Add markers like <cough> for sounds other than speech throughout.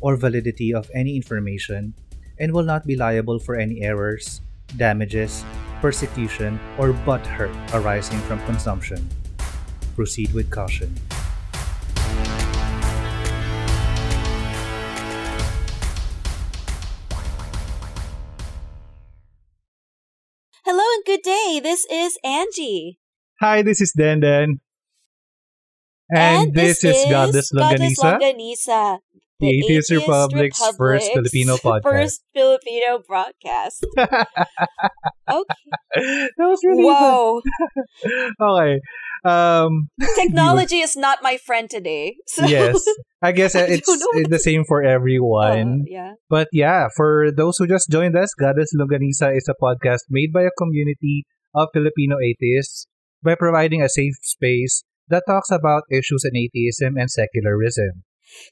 or validity of any information and will not be liable for any errors, damages, persecution, or butt hurt arising from consumption. Proceed with caution. Hello and good day. This is Angie. Hi, this is Dan And, this, is Godless Godless Longganisa, Longganisa, the Atheist Republic's first Filipino <laughs> podcast. First Filipino broadcast. <laughs> Okay. that was really Whoa. <laughs> Okay. Um, Technology is not my friend today. So yes. I guess uh, I it's what the same for Uh, everyone. yeah. But yeah, for those who just joined us, Godless Longganisa is a podcast made by a community of Filipino atheists by providing a safe space that talks about issues in atheism and secularism.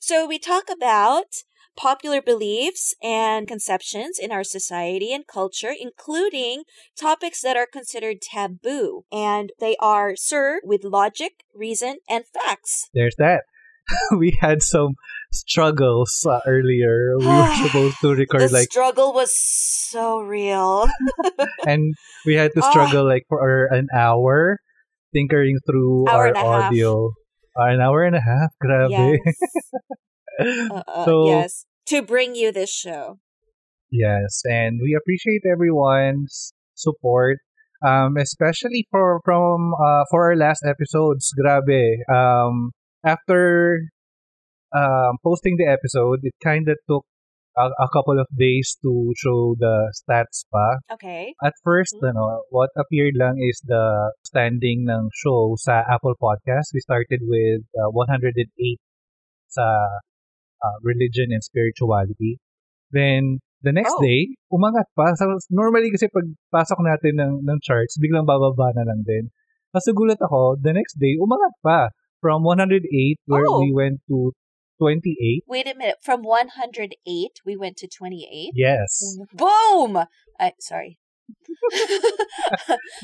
So we talk about popular beliefs and conceptions in our society and culture, including topics that are considered taboo. And they are served with logic, reason, and facts. There's that. <laughs> we had some struggles uh, earlier. We were <sighs> supposed to The record like, struggle was so real. <laughs> and we had to Ah. struggle like for an hour tinkering through Hour our and a half. audio. An hour and a half, grabe. <laughs> Uh, uh, So- yes. To bring you this show. Yes, and we appreciate everyone's support, um, especially for from uh, for our last episodes. Grabe. Um, after um, posting the episode, it kind of took a, a couple of days to show the stats pa. Okay. At first, Mhm. ano, what appeared lang is the standing ng show sa Apple Podcast. We started with uh, 108 sa uh, religion and spirituality. Then, the next Oh. day, umangat pa. Normally kasi pag pasok natin ng, ng charts, biglang bababa na lang din. Kasi gulat ako, the next day, umangat pa. From 108, where Oh. we went to 28. Wait a minute. From 108, we went to 28. Yes. Boom! I, sorry. <laughs>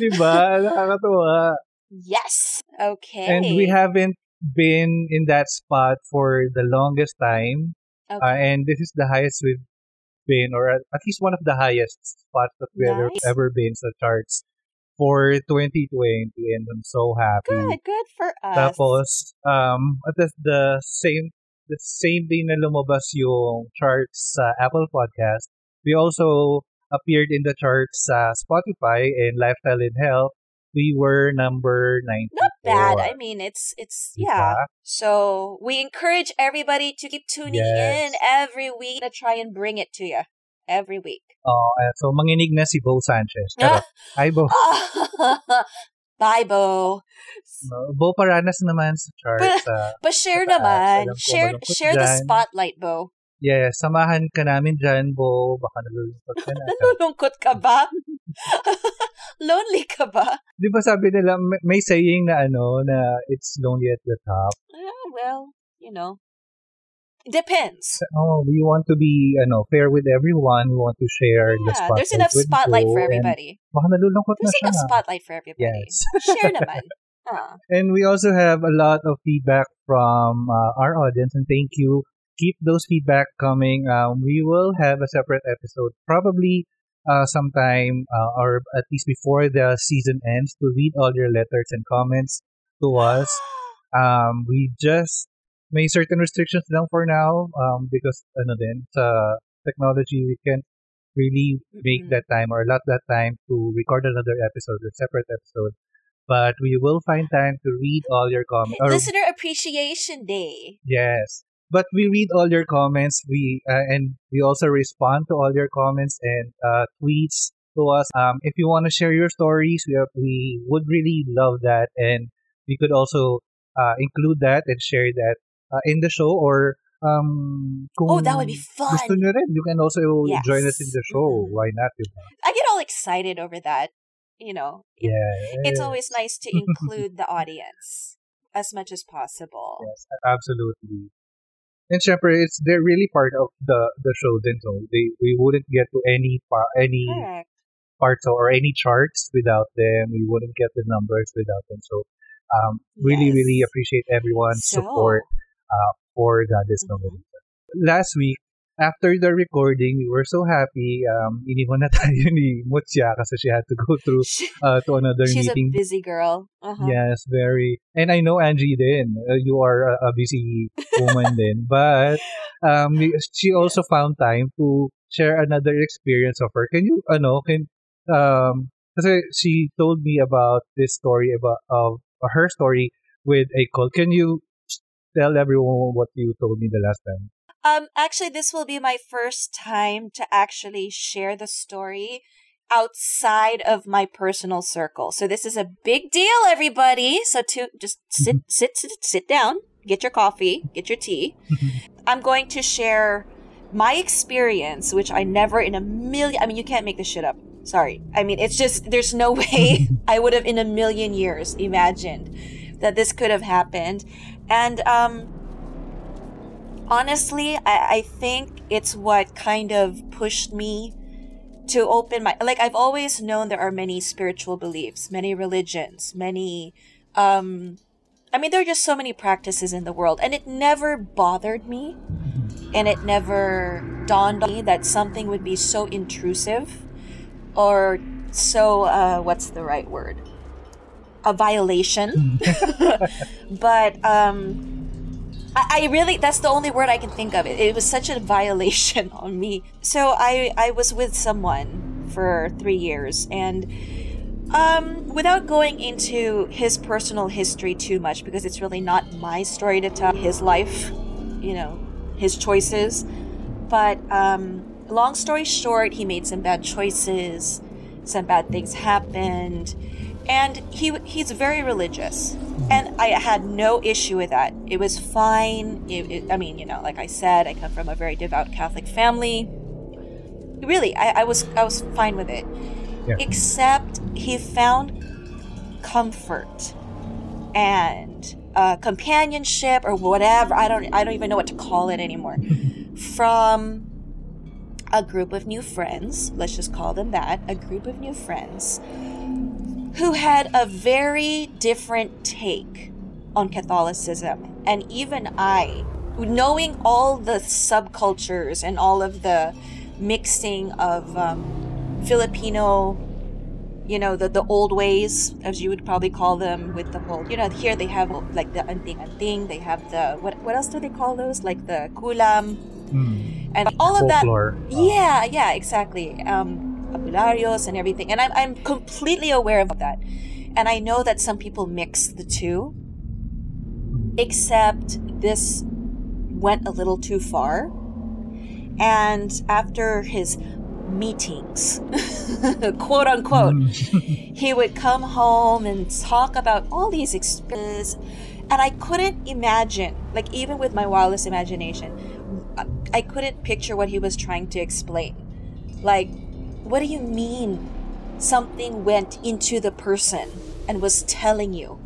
diba? Nakakatuwa. yes. Okay. And we haven't been in that spot for the longest time. Uh, Okay. and this is the highest we've been, or at least one of the highest spots that we've ever, Nice. ever been sa charts for 2020. And I'm so happy. good. Good for us. Tapos, um, at the, the same the same day na lumabas yung charts sa Apple Podcast, we also appeared in the charts sa Spotify and Lifestyle and Health. We were number 94. Not bad. I mean, it's it's yeah. So we encourage everybody to keep tuning Yes. in every week to try and bring it to you every week. Oh, so manginig na si Bo Sanchez. Charot. <laughs> Hi, Bo. <laughs> Bye, Bo. No, Bo Paranas naman sa charts. uh, But share naman. Ko, Share share the dyan. spotlight, Bo. yeah, samahan ka namin dyan, Bo. Baka nalulungkot ka na. <laughs> Nalulungkot ka ba? <laughs> Lonely ka ba? Di ba sabi nila, may, saying na ano, na it's lonely at the top. Ah, well, you know. Depends. Oh, we want to be ano, fair with everyone. We want to share the Yeah, spotlight there's enough spotlight for everybody. Baka nalulungkot na There's siya. enough spotlight for everybody. Yes. <laughs> Share naman. <laughs> Ah. And we also have a lot of feedback from uh, our audience, and thank you. Keep those feedback coming. Um, we will have a separate episode, probably uh, sometime, uh, or at least before the season ends, to read all your letters and comments to us. <gasps> Um, we just may certain restrictions lang for now, um, because ano din sa technology we can't really make Mm-mm. that time or allot that time to record another episode or separate episode. But we will find time to read all your comments. Listener Appreciation Day. yes, but we read all your comments. We uh, and we also respond to all your comments and uh, tweets to us. Um, if you want to share your stories, we, are, we would really love that, and we could also uh, include that and share that uh, in the show or um, Oh, that would be fun. gusto nyo rin, you can also Yes. join us in the show. Mhm. Why not? Diba? I get all excited over that. You know, it- Yeah. it's always nice to <laughs> include the audience as much as possible. Yes, absolutely. And syempre, it's they're really part of the the show din. So they we wouldn't get to any pa- any Correct. parts or any charts without them. We wouldn't get the numbers without them. So um, really, Yes. really appreciate everyone's So- support uh, for Goddess Mhm. Novelita. Last week, after the recording, we were so happy. Um, iniwan na <laughs> tayo ni Mutsya kasi she had to go through uh, to another She's a meeting. busy girl. Uh-huh. Yes, very. And I know Angie then. Uh, you are a, a busy <laughs> woman then. But um, she also found time to share another experience of her. Can you, ano, can, um, kasi she told me about this story about, of her story with a cult. Can you tell everyone what you told me the last time? Um, actually, this will be my first time to actually share the story outside of my personal circle. So this is a big deal, everybody. So to just sit, sit, sit, sit down, get your coffee, get your tea. I'm going to share my experience, which I never in a million. I mean, you can't make this shit up. Sorry. I mean, it's just there's no way <laughs> I would have in a million years imagined that this could have happened, and um honestly, I, I think it's what kind of pushed me to open my like I've always known there are many spiritual beliefs, many religions, many um I mean there are just so many practices in the world and it never bothered me and it never dawned on me that something would be so intrusive or so uh what's the right word? A violation. <laughs> but um I, I really that's the only word I can think of. It, it was such a violation <laughs> on me. So I I was with someone for three years and um without going into his personal history too much because it's really not my story to tell his life, you know, his choices. But um long story short, he made some bad choices, some bad things happened, and he he's very religious. And i had no issue with that. It was fine. It, it- i mean you know like i said i come from a very devout catholic family. Really i, I was i was fine with it. Yeah. except he found comfort and uh, companionship or whatever i don't i don't even know what to call it anymore from a group of new friends. Let's just call them that. A group of new friends who had a very different take on Catholicism. And even I, knowing all the subcultures and all of the mixing of um, Filipino, you know, the, the old ways, as you would probably call them, with the whole, you know, here they have like the anting-anting, they have the, what, what else do they call those? Like the kulam, Hmm. and all of that. Yeah, yeah, exactly. Um, Albularyos and everything. And I'm, I'm completely aware of that. And I know that some people mix the two, except this went a little too far. And after his meetings, <laughs> quote unquote, Hmm. <laughs> he would come home and talk about all these experiences and i couldn't imagine like even with my wildest imagination i couldn't picture what he was trying to explain like what do you mean something went into the person and was telling you?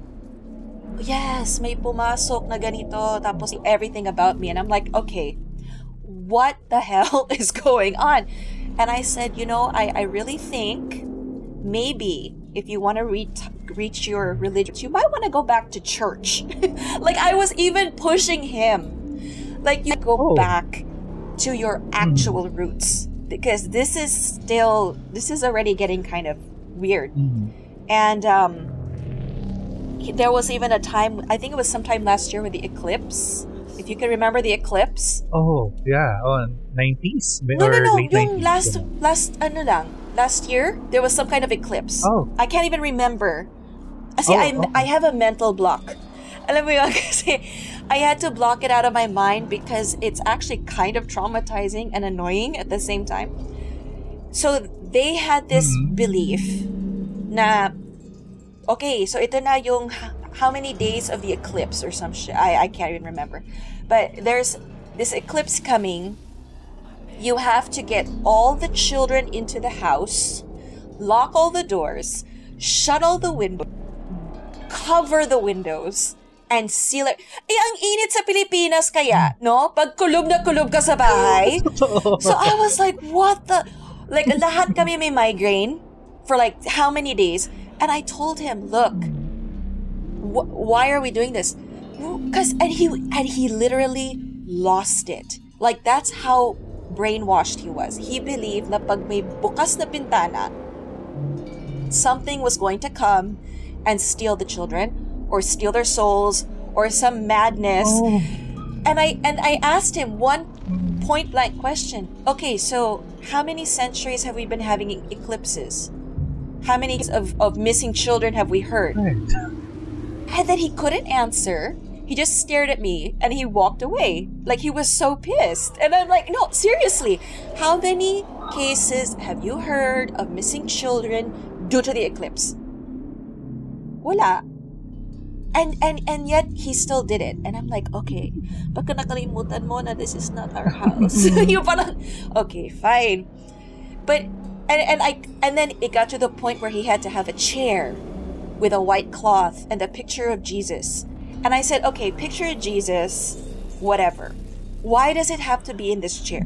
Yes may pumasok na ganito tapos everything about me. And i'm like okay what the <laughs> hell is going on? And i said you know i, I really think maybe if you want to re- reach your religion, you might want to go back to church. <laughs> like I was even pushing him, like you go Oh. back to your hmm. actual roots because this is still this is already getting kind of weird. Mhm. And um, there was even a time I think it was sometime last year with the eclipse. If you can remember the eclipse, Oh, yeah. On 90s? no, no, no. Yung 90s, last, last, ano lang, last year, there was some kind of eclipse. Oh. I can't even remember. Kasi Oh, I, okay. I have a mental block. Alam mo yun, <laughs> kasi I had to block it out of my mind because it's actually kind of traumatizing and annoying at the same time. So they had this Mhm. belief na, okay, so ito na yung how many days of the eclipse or some shit. I, I can't even remember. But there's this eclipse coming, you have to get all the children into the house, lock all the doors, shut all the windows, cover the windows, and seal it. Eh, ang init sa Pilipinas kaya, no? Pag kulob na kulob ka sa bahay. <laughs> So I was like, what the? Like, lahat kami may migraine for like how many days? And I told him, look, wh- why are we doing this? Because, and he, and he literally lost it. Like, that's how brainwashed he was. He believed na pag may bukas na pintana, something was going to come and steal the children or steal their souls or some madness. Oh. And I and I asked him one point blank question. Okay, so how many centuries have we been having e- eclipses? How many of, of missing children have we heard? Right. And then he couldn't answer. He just stared at me and he walked away. Like he was so pissed. And I'm like, no, seriously, how many cases have you heard of missing children due to the eclipse? Wala. And and and yet he still did it. And I'm like, okay, baka nakalimutan mo na this is not our house. Mm-hmm. <laughs> Yung parang, okay, fine. But and and I and then it got to the point where he had to have a chair with a white cloth and a picture of Jesus. And I said, okay, picture of Jesus, whatever. Why does it have to be in this chair?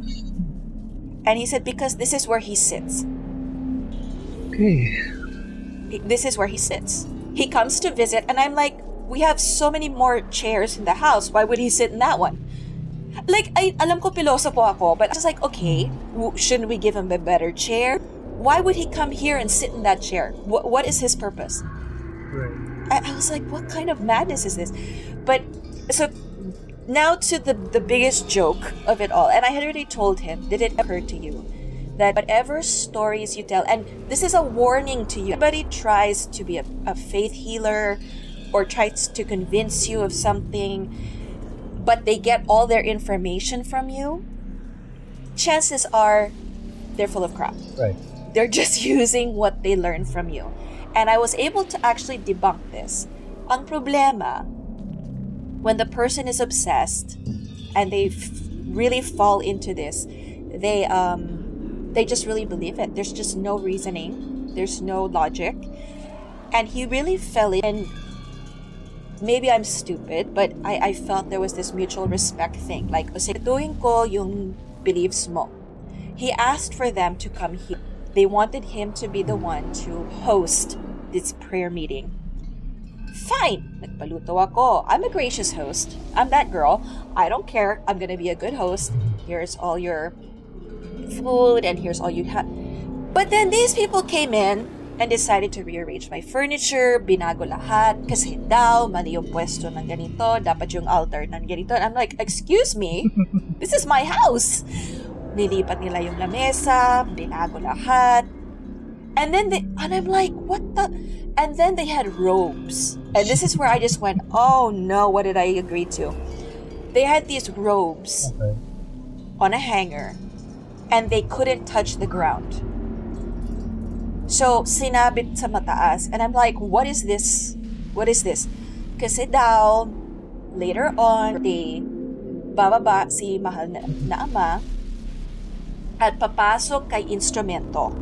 And he said, because this is where he sits. Okay. This is where he sits. He comes to visit, and I'm like, we have so many more chairs in the house. Why would he sit in that one? Like, I, alam ko piloso po ako, but I was like, okay, w- shouldn't we give him a better chair? Why would he come here and sit in that chair? What, what is his purpose? Right. I, I was like, what kind of madness is this? But so now to the the biggest joke of it all, and I had already told him. Did it occur to you that whatever stories you tell, and this is a warning to you. Everybody tries to be a, a faith healer or tries to convince you of something, but they get all their information from you. Chances are, they're full of crap Right. they're just <laughs> using what they learned from you. And I was able to actually debunk this. Ang problema, when the person is obsessed and they f- really fall into this, they um they just really believe it. There's just no reasoning. There's no logic. And he really fell in maybe I'm stupid, but I, I felt there was this mutual respect thing. Like, doing ko yung beliefs mo. He asked for them to come here. They wanted him to be the one to host this prayer meeting. Fine. Nagpaluto ako. I'm a gracious host. I'm that girl. I don't care. I'm gonna be a good host. Here's all your food and here's all you have. But then these people came in and decided to rearrange my furniture, binago lahat, kasi daw, mali yung pwesto ng ganito, dapat yung altar ng ganito. And I'm like, excuse me, <laughs> this is my house. Nilipat nila yung lamesa, binago lahat. And then they, and I'm like, what the? And then they had robes. And this is where I just went, oh no, what did I agree to? They had these robes Okay. on a hanger and they couldn't touch the ground. So, sinabit sa mataas. And I'm like, what is this? What is this? Kasi daw, later on, they bababa si mahal na, na ama at papasok kay instrumento.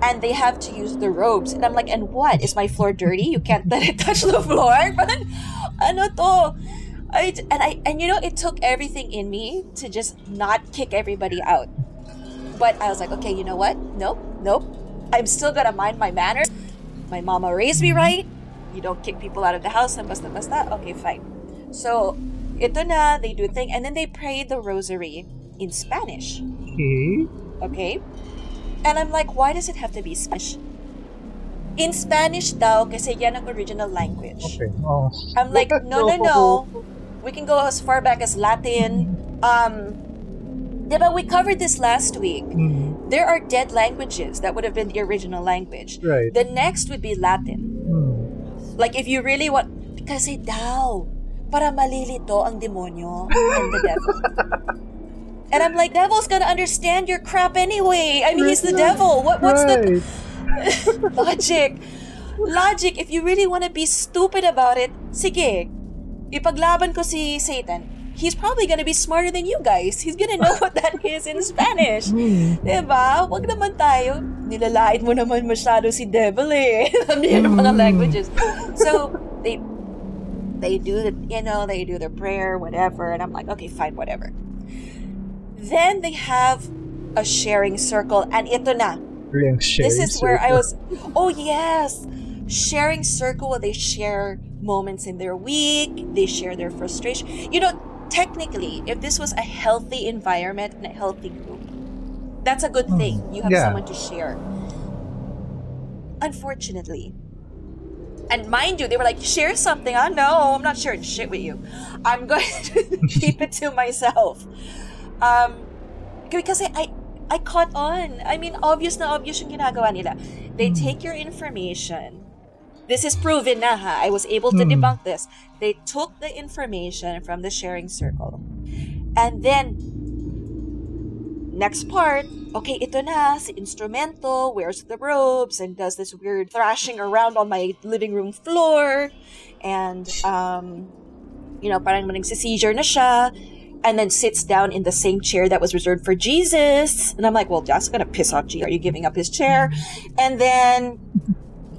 And they have to use the robes. And I'm like, and what? Is my floor dirty? You can't let it <laughs> touch the floor? <laughs> But, ano to? I, and I and you know it took everything in me to just not kick everybody out. But I was like, okay, you know what? Nope, nope. I'm still gonna mind my manners. My mama raised me right. You don't kick people out of the house and basta basta. Okay, fine. So, ito na, they do a thing, and then they pray the rosary in Spanish. Okay. Okay? And I'm like, why does it have to be Spanish? In Spanish daw, kasi yan ang original language. Okay. Oh. I'm like, <laughs> no, no, no. We can go as far back as Latin. Um, diba, we covered this last week. Mm. There are dead languages that would have been the original language. Right. The next would be Latin. Mm. Like, if you really want, kasi daw, para malilito ang demonyo and the devil. <laughs> And I'm like, devil's gonna understand your crap anyway. I mean, he's the devil. What, what's the <laughs> logic? Logic, if you really want to be stupid about it, sige, ipaglaban ko si Satan. He's probably gonna be smarter than you guys. He's gonna know <laughs> what that is in Spanish. Mm. Diba? Wag naman tayo. Nilalait mo naman masyado si devil eh. <laughs> Alam yung mga Mm. languages. So, they they do the, you know, they do their prayer, whatever, and I'm like, okay, fine, whatever. Then they have a sharing circle, and ito na. This is where I was, oh yes, sharing circle where they share moments in their week, they share their frustration. You know, technically, if this was a healthy environment and a healthy group, that's a good Mm, thing. You have yeah. someone to share. Unfortunately, and mind you, they were like, share something. I know, I'm not sharing shit with you. I'm going <laughs> to keep it to myself. Um, because I, I, I caught on. I mean, obvious na obvious yung ginagawa nila. They Hmm. take your information. This is proven na ha. I was able to Hmm. debunk this. They took the information from the sharing circle. And then, next part, okay, ito na, si instrumento wears the robes and does this weird thrashing around on my living room floor. And, um, you know, parang nagsiseizer na siya. And then sits down in the same chair that was reserved for Jesus. And I'm like, well, that's gonna piss off Jesus. Are you giving up his chair? And then,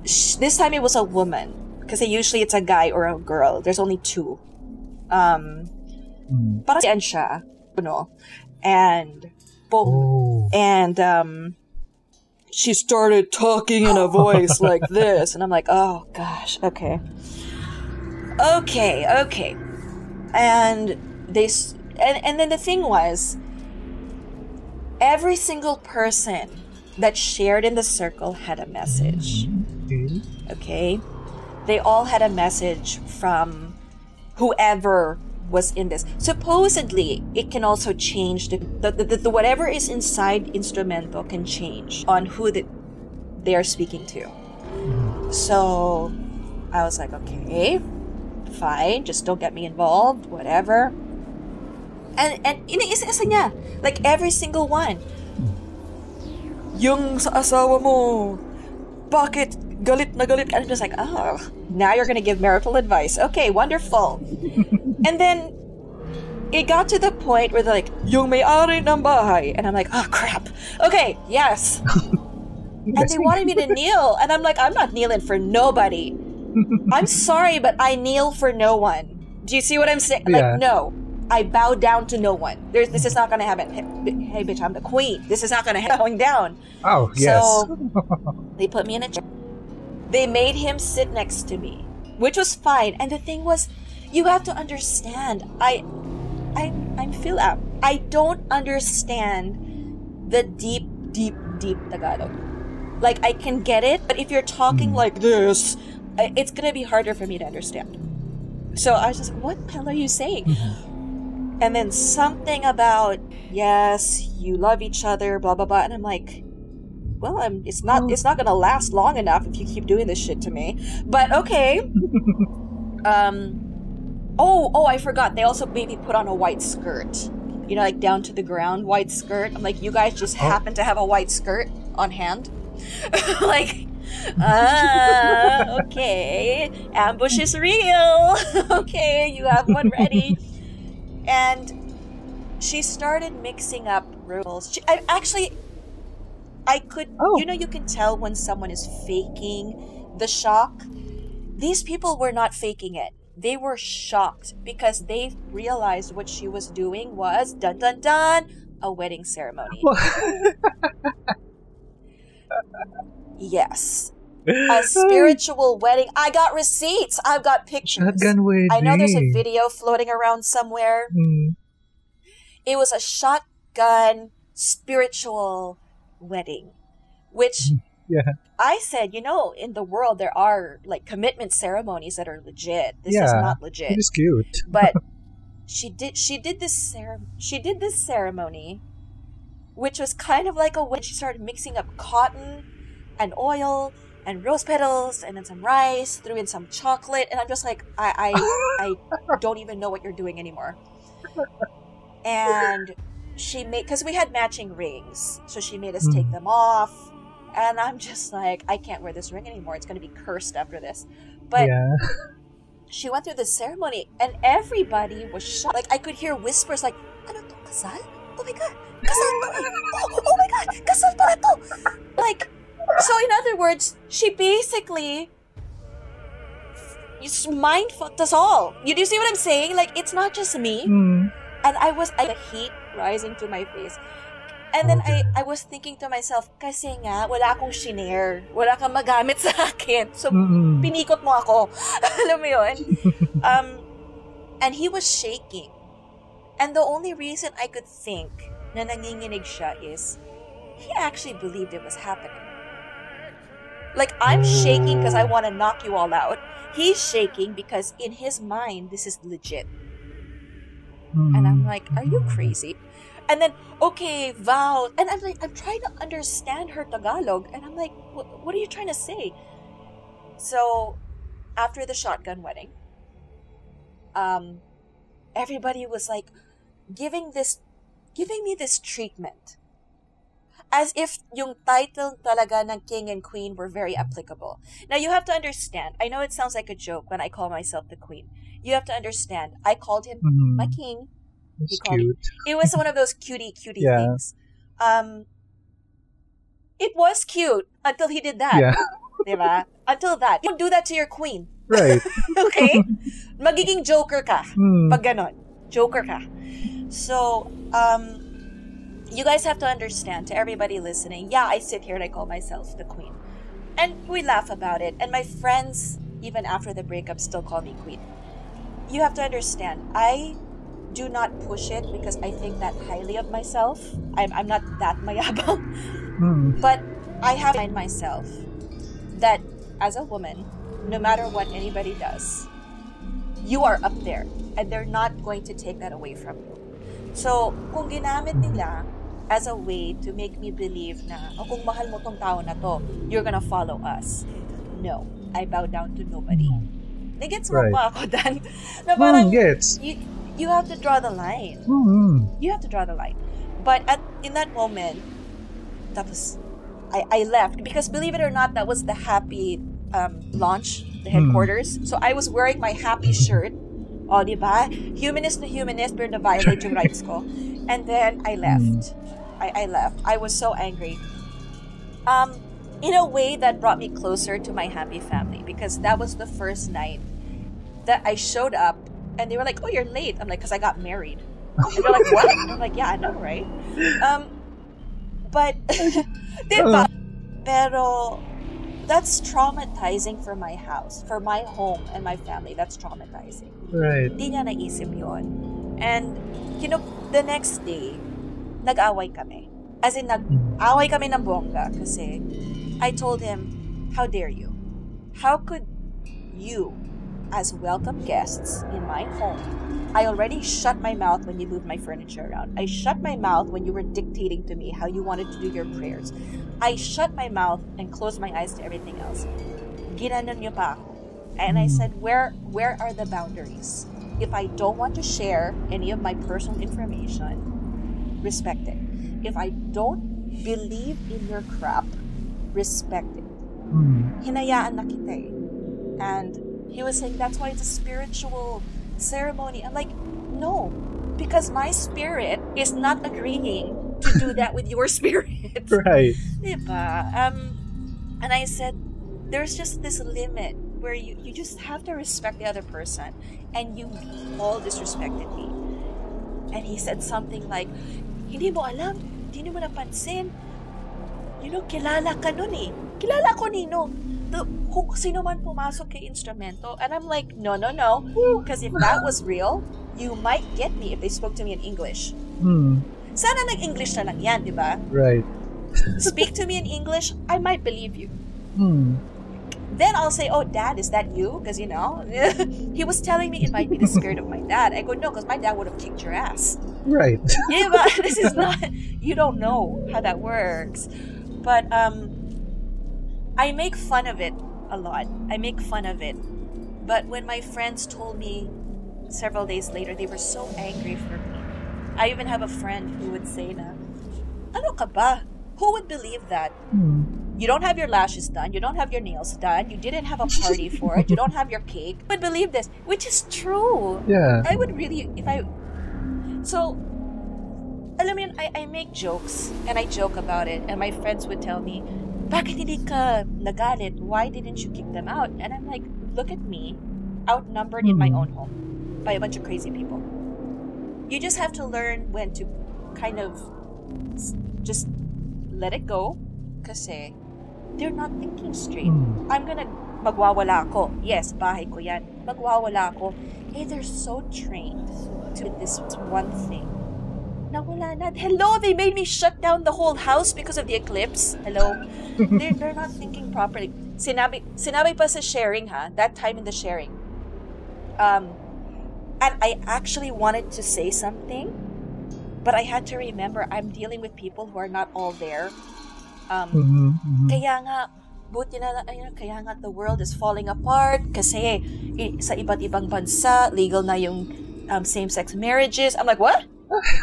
sh- this time it was a woman. Because usually it's a guy or a girl. There's only two. Um, Mm. siya, you know, and boom, Oh. and um, she started talking in a voice <laughs> like this, and I'm like, oh gosh, okay, okay, okay, and they, and and then the thing was, every single person that shared in the circle had a message Okay. They all had a message from whoever was in this. Supposedly, it can also change the, the, the, the whatever is inside instrumental can change on who the, they are speaking to. So I was like, okay, fine, just don't get me involved, whatever. And and iniisa-isa niya, like every single one. Yung sa asawa mo, bakit galit na galit? And I'm just like, oh, now you're gonna give marital advice. Okay, wonderful. <laughs> and then it got to the point where they're like, yung may-ari ng bahay. And I'm like, oh crap. Okay, yes. <laughs> and they wanted me to kneel. And I'm like, I'm not kneeling for nobody. <laughs> I'm sorry, but I kneel for no one. Do you see what I'm saying? Yeah. Like, no. I bow down to no one. There's, this is not gonna happen. Hey, hey, bitch, I'm the queen. This is not gonna happen. <laughs> Going down. Oh, yes. So <laughs> they put me in a chair. They made him sit next to me, which was fine. And the thing was, you have to understand. I, I, I'm Philip. I don't understand the deep, deep, deep Tagalog. Like I can get it, but if you're talking Mm. like this, it's gonna be harder for me to understand. So I was just, what the hell are you saying? And then something about yes, you love each other, blah blah blah, and I'm like, well, I'm. It's not. It's not gonna last long enough if you keep doing this shit to me. But okay. <laughs> um. Oh, oh, I forgot. They also made me put on a white skirt. You know, like down to the ground, white skirt. I'm like, you guys just Oh. happen to have a white skirt on hand, <laughs> like. Ah, <laughs> okay. Ambush is real. okay, you have one ready. And she started mixing up rules. She, I actually, I could, Oh. you know, you can tell when someone is faking the shock. These people were not faking it. They were shocked because they realized what she was doing was dun dun dun a wedding ceremony. <laughs> yes, a <laughs> spiritual wedding. I got receipts. I've got pictures. Shotgun wedding. I know there's a video floating around somewhere. Mm. It was a shotgun spiritual wedding, which Yeah. I said, you know, in the world there are like commitment ceremonies that are legit. This is not legit. It is cute. <laughs> But she did she did this cere- she did this ceremony which was kind of like a when she started mixing up cotton and oil and rose petals and then some rice, threw in some chocolate, and I'm just like, I I, I <laughs> don't even know what you're doing anymore. And she made because we had matching rings, so she made us take Mm. them off. And I'm just like, I can't wear this ring anymore. It's going to be cursed after this. But yeah. <laughs> she went through the ceremony and everybody was shocked. Like I could hear whispers like, ano to, kasal? Oh my god, kasal to! Oh, oh my god, kasal pala to! Like, so in other words, she basically mind fucked us all. You do you see what I'm saying? Like it's not just me. Mm. And I was I, the heat rising to my face. And then I I was thinking to myself, kasi nga, wala akong shinare. Wala kang magamit sa akin. So, Mm-mm. pinikot mo ako. <laughs> Alam mo yun? <laughs> Um, and he was shaking. And the only reason I could think na nanginginig siya is, he actually believed it was happening. Like, I'm shaking because I want to knock you all out. He's shaking because in his mind, this is legit. And I'm like, are you crazy? And then, okay, vow. And I'm like, I'm trying to understand her Tagalog. And I'm like, what, what are you trying to say? So, after the shotgun wedding, um, everybody was like giving this, giving me this treatment. As if yung title talaga ng king and queen were very applicable. Now, you have to understand, I know it sounds like a joke when I call myself the queen. You have to understand, I called him Mhm. my king he called me- <laughs> it was one of those cutie cutie Yeah. things. Um, it was cute until he did that. Yeah, <laughs> Diba? Until that. You Don't do that to your queen. right. <laughs> Okay? Magiging joker ka. Mm. Pag ganon. Joker ka. So, um, you guys have to understand, to everybody listening, yeah, I sit here and I call myself the queen. And we laugh about it. And my friends, even after the breakup, still call me queen. You have to understand, I do not push it because I think that highly of myself. I'm, I'm not that <laughs> mayabang. Mm. But I have to remind myself that as a woman, no matter what anybody does, you are up there and they're not going to take that away from you. So, kung ginamit nila as a way to make me believe na, oh, kung mahal mo tong tao na to, you're gonna follow us. No, I bow down to nobody. Nagets mo Right. ba ako, Dan? <laughs> Na parang, Mm, gets. you, you have to draw the line Mm. you have to draw the line. But at in that moment, that was I, I left because believe it or not, that was the happy um, launch, the Hmm. headquarters. So I was wearing my happy shirt. Oh, di ba? Humanist na humanist, pero na-violate yung rights ko. <laughs> And then I left. I, I left. I was so angry. Um, in a way that brought me closer to my happy family because that was the first night that I showed up and they were like, "Oh, you're late." I'm like, "Cause I got married." And they're like, "What?" I'm like, "Yeah, I know, right?" Um, but, <laughs> diba? Pero that's traumatizing for my house, for my home and my family. That's traumatizing. Right. Hindi niya naisip yon. And, you know, the next day, nag-away kami. As in, nag-away mm. kami ng bongga kasi I told him, how dare you? How could you, as welcome guests in my home, I already shut my mouth when you moved my furniture around. I shut my mouth when you were dictating to me how you wanted to do your prayers. I shut my mouth and closed my eyes to everything else. Ginanon niyo pa ako. And I mm. said, where where are the boundaries? If I don't want to share any of my personal information, respect it. If I don't believe in your crap, respect it. Mm. Hinayaan na kita eh. And he was saying that's why it's a spiritual ceremony. I'm like, no, because my spirit is not agreeing to do that with your <laughs> spirit. Right. Diba? Um, and I said, there's just this limit where you, you just have to respect the other person. And you all disrespected me. And he said something like, hindi mo alam, hindi mo napansin. You know, kilala ka nun eh. Kilala ko nino. The, kung sino man pumasok kay instrumento. And I'm like, no, no, no. Because if that was real, you might get me if they spoke to me in English. Mm. Sana nag-English na lang yan, di ba? Right. speak to me in English, I might believe you. Mm. Then I'll say, Oh, dad, is that you? Because, you know, <laughs> he was telling me it might be the spirit of my dad. I go, No, because my dad would have kicked your ass. Right. <laughs> Yeah, but this is not, you don't know how that works. But um, I make fun of it a lot. I make fun of it. But when my friends told me several days later, they were so angry for me. I even have a friend who would say na, ano ka ba? Who would believe that? Mm. You don't have your lashes done. You don't have your nails done. You didn't have a party for it. You don't have your cake. I would believe this, which is true. Yeah. I would really, if I. So, alam mo yun, I, I make jokes and I joke about it, and my friends would tell me, bakit hindi ka nagalit? Why didn't you kick them out? And I'm like, look at me, outnumbered in my Mhm. own home by a bunch of crazy people. You just have to learn when to kind of just let it go kasi they're not thinking straight. Mm. I'm gonna magwawala ako. Yes, bahay ko yan. Magwawala ako. Eh, they're so trained to this one thing. Nawala na. Hello, they made me shut down the whole house because of the eclipse. Hello. <laughs> they're, they're not thinking properly. Sinabi, sinabi pa sa sharing ha, that time in the sharing. Um, and I actually wanted to say something, but I had to remember I'm dealing with people who are not all there. Um, Mhm, mhm. kaya nga, buti na lang, ayun, kaya nga the world is falling apart kasi i- sa iba't ibang bansa, legal na yung um, same-sex marriages. I'm like, what?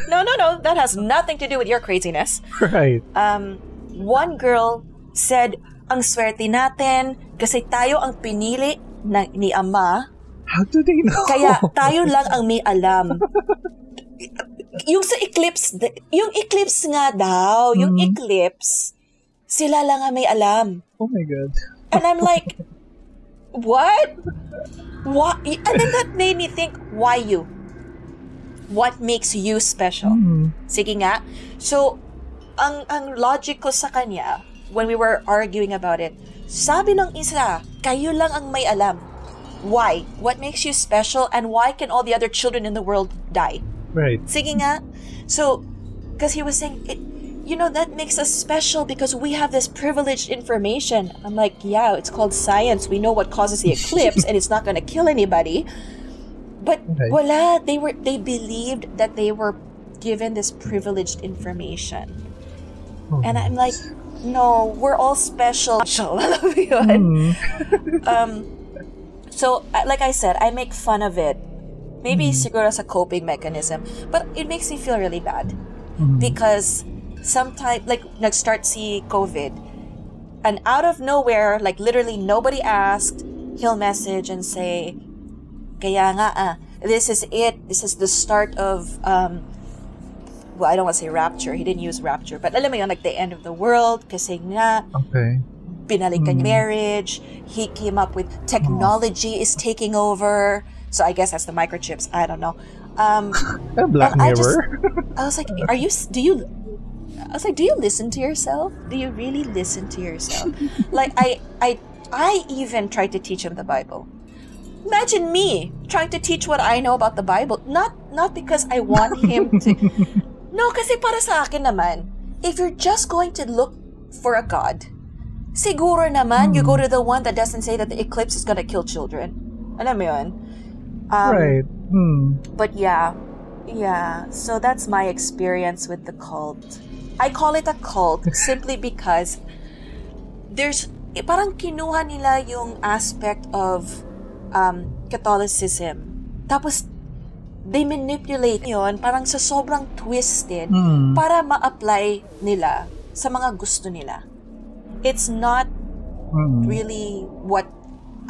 no, no, no. That has nothing to do with your craziness. <laughs> Right. Um, one girl said, ang swerte natin kasi tayo ang pinili na, ni Ama, How do they know? kaya <laughs> tayo lang ang may alam. <laughs> yung sa eclipse, yung eclipse nga daw, yung Mhm. eclipse, sila lang ang may alam. Oh my god. And I'm like, what? What? And then that made me think, why you? What makes you special? Mm. Sige nga. So, ang, ang logic ko sa kanya, when we were arguing about it, sabi ng isa, kayo lang ang may alam. Why? What makes you special and why can all the other children in the world die? Right. Sige nga. So, because he was saying, it, you know, that makes us special because we have this privileged information. I'm like, yeah, it's called science. We know what causes the <laughs> eclipse and it's not going to kill anybody. But Okay. wala, they were they believed that they were given this privileged information. Oh, And I'm like, no, we're all special. <laughs> Mm. <laughs> um, so, like I said, I make fun of it. Maybe Mm. siguro as a coping mechanism. But it makes me feel really bad. Mm. Because sometimes, like, nag-start si COVID. And out of nowhere, like literally nobody asked, he'll message and say, kaya nga ah, this is it. This is the start of, um, well, I don't want to say rapture. He didn't use rapture. But alam mo yun, like the end of the world. Kasi nga, Okay. binalikan Mm. marriage. He came up with technology is taking over. So I guess that's the microchips. I don't know. Um, <laughs> Black And I just- Mirror. I was like, are you? Do you? I was like, do you listen to yourself? Do you really listen to yourself? <laughs> like I, I, I even tried to teach him the Bible. Imagine me trying to teach what I know about the Bible. Not, not because I want <laughs> him to. <laughs> No, kasi para sa akin naman, if you're just going to look for a God, siguro naman you go to the one that doesn't say that the eclipse is gonna kill children. Alam mo yun? Um, right. Hmm. But yeah, yeah. So that's my experience with the cult. I call it a cult simply because there's eh, parang kinuha nila yung aspect of um, Catholicism. Tapos they manipulate yon parang sa sobrang twisted Hmm. para ma-apply nila sa mga gusto nila. It's not Hmm. really what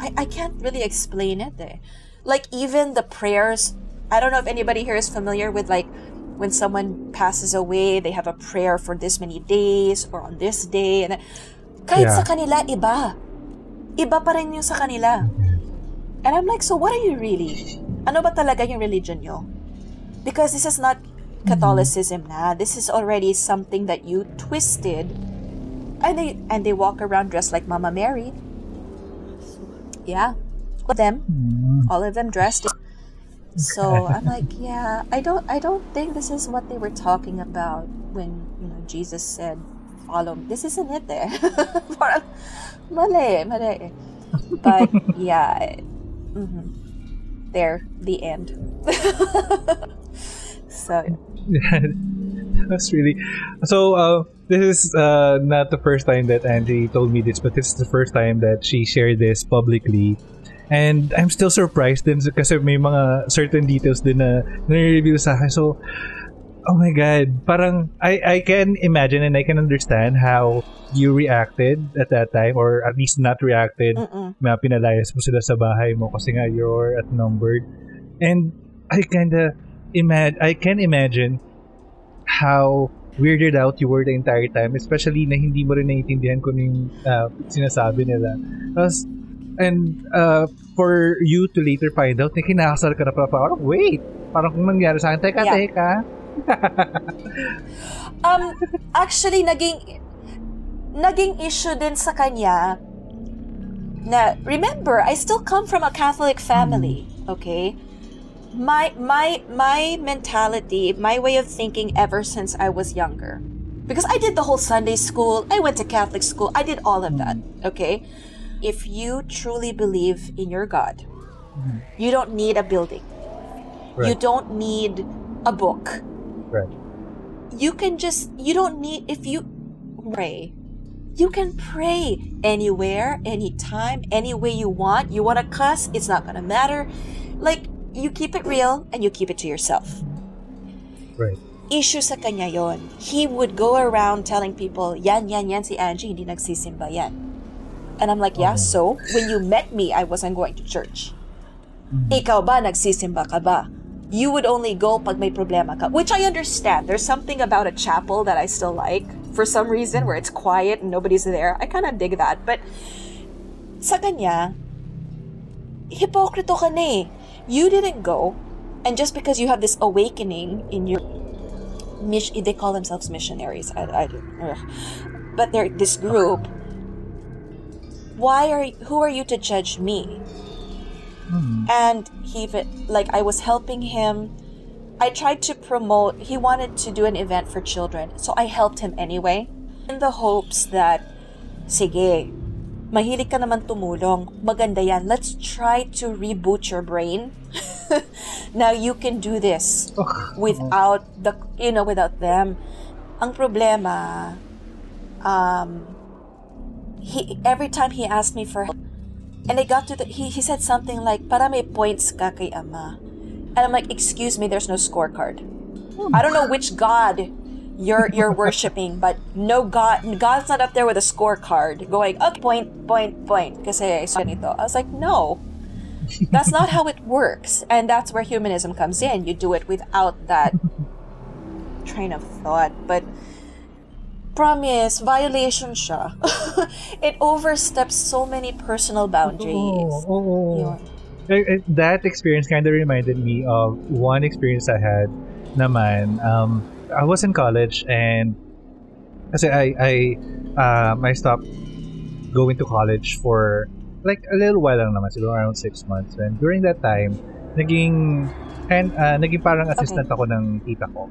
I, I can't really explain it eh. Like even the prayers I don't know if anybody here is familiar with like when someone passes away, they have a prayer for this many days or on this day and kahit Yeah. sa kanila iba. Iba pa rin yung sa kanila. And I'm like, so what are you really? Ano ba talaga yung religion nyo? Because this is not Catholicism na. This is already something that you twisted and they and they walk around dressed like Mama Mary. Yeah. All of them. Hmm. All of them dressed. So I'm like, yeah, I don't I don't think this is what they were talking about when, you know, Jesus said, follow me. This isn't it there. <laughs> Mali, mali. But yeah. mhm. There, the end. <laughs> so <laughs> That's really so. Uh, this is uh, not the first time that Angie told me this, but this is the first time that she shared this publicly. And I'm still surprised din kasi may mga certain details din na nare-reveal sa akin. So, Oh my god. Parang I I can imagine and I can understand how you reacted at that time or at least not reacted. Mm-mm. Na pinalayas mo sila sa bahay mo kasi nga you're outnumbered. And I kinda imagine I can imagine how weirded out you were the entire time especially na hindi mo rin naiintindihan kung ano yung uh, sinasabi nila. Tapos and uh, for you to later find out na kinakasal ka na pala parang wait parang kung nangyari sa akin teka Yeah. teka <laughs> Um, actually, naging, naging issue din sa kanya na, remember, I still come from a Catholic family, okay? My, my, my mentality, my way of thinking ever since I was younger, because I did the whole Sunday school, I went to Catholic school, I did all of that, okay? If you truly believe in your God, mm-hmm. you don't need a building. You don't need a book. Right. You can just you don't need if you pray you can pray anywhere anytime any way you want. You want to cuss it's not gonna matter. Like you keep it real and you keep it to yourself. Right. Issue sa kanya yon. He would go around telling people yan yan yan si Angie hindi nagsisimba yan and I'm like yeah so when you met me I wasn't going to church. Ikaw ba nagsisimba ka ba? You would only go pag may problema ka. Which I understand. There's something about a chapel that I still like for some reason where it's quiet and nobody's there. I kind of dig that. But sa kanya hipokrito ka na eh. You didn't go and just because you have this awakening in your mis- they call themselves missionaries. I, I, but they're this group why are you, who are you to judge me? And he even- like i was helping him. I tried to promote he wanted to do an event for children so i helped him anyway. In the hopes that sige mahilig ka naman tumulong. Maganda yan. Let's try to reboot your brain. <laughs> Now you can do this without the you know without them. Ang problema um he every time he asked me for help and I got to the he, he said something like para may points ka kay ama. And I'm like excuse me there's no scorecard. Hmm. I don't know which god you're you're worshiping but no god God's not up there with a scorecard going okay point point point kasi so ganito. I was like no. That's not how it works and that's where humanism comes in. You do it without that train of thought but promise violation siya <laughs> it oversteps so many personal boundaries Oo, oo. Yun. Eh, eh, that experience kind of reminded me of one experience I had naman. Um, I was in college and kasi I I um, I stopped going to college for like a little while lang naman, siguro around six months. And during that time, naging and uh, naging parang assistant ako ng tita ko.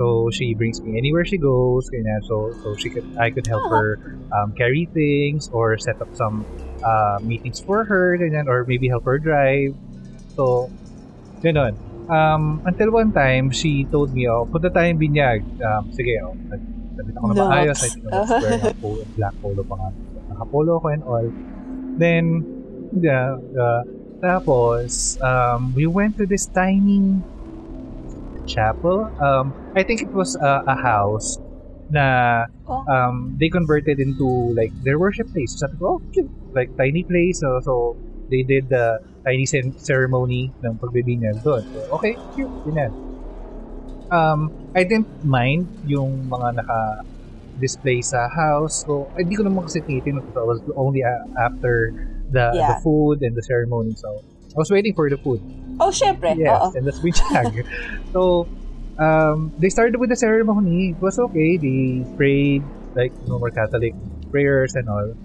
So she brings me anywhere she goes, ganyan. So so she could I could help her um, carry things or set up some uh, meetings for her, ganyan, or maybe help her drive. So, ganun. Um, until one time, she told me, oh, punta tayong binyag. Um, sige, oh, nag- nagdamit ako na maayos. I think I was wearing a polo, black polo pa nga. Naka-polo ko and all. Then, yeah, uh, tapos, um, we went to this tiny chapel. Um, I think it was uh, a house na Oh. um, they converted into like their worship place. Sabi ko, oh, cute. Like tiny place. So, so they did the tiny ceremony ng pagbibinyag doon. So, okay, cute. Ganyan. Um, I didn't mind yung mga naka display sa house. So, hindi ko naman kasi tinitin. So, I was only after the, the Yeah. food and the ceremony. So, I was waiting for the food. Oh syempre Yes, oo and that's binyag. <laughs> so, um, they started with the ceremony. It was okay. They prayed, like, normal Catholic prayers and all.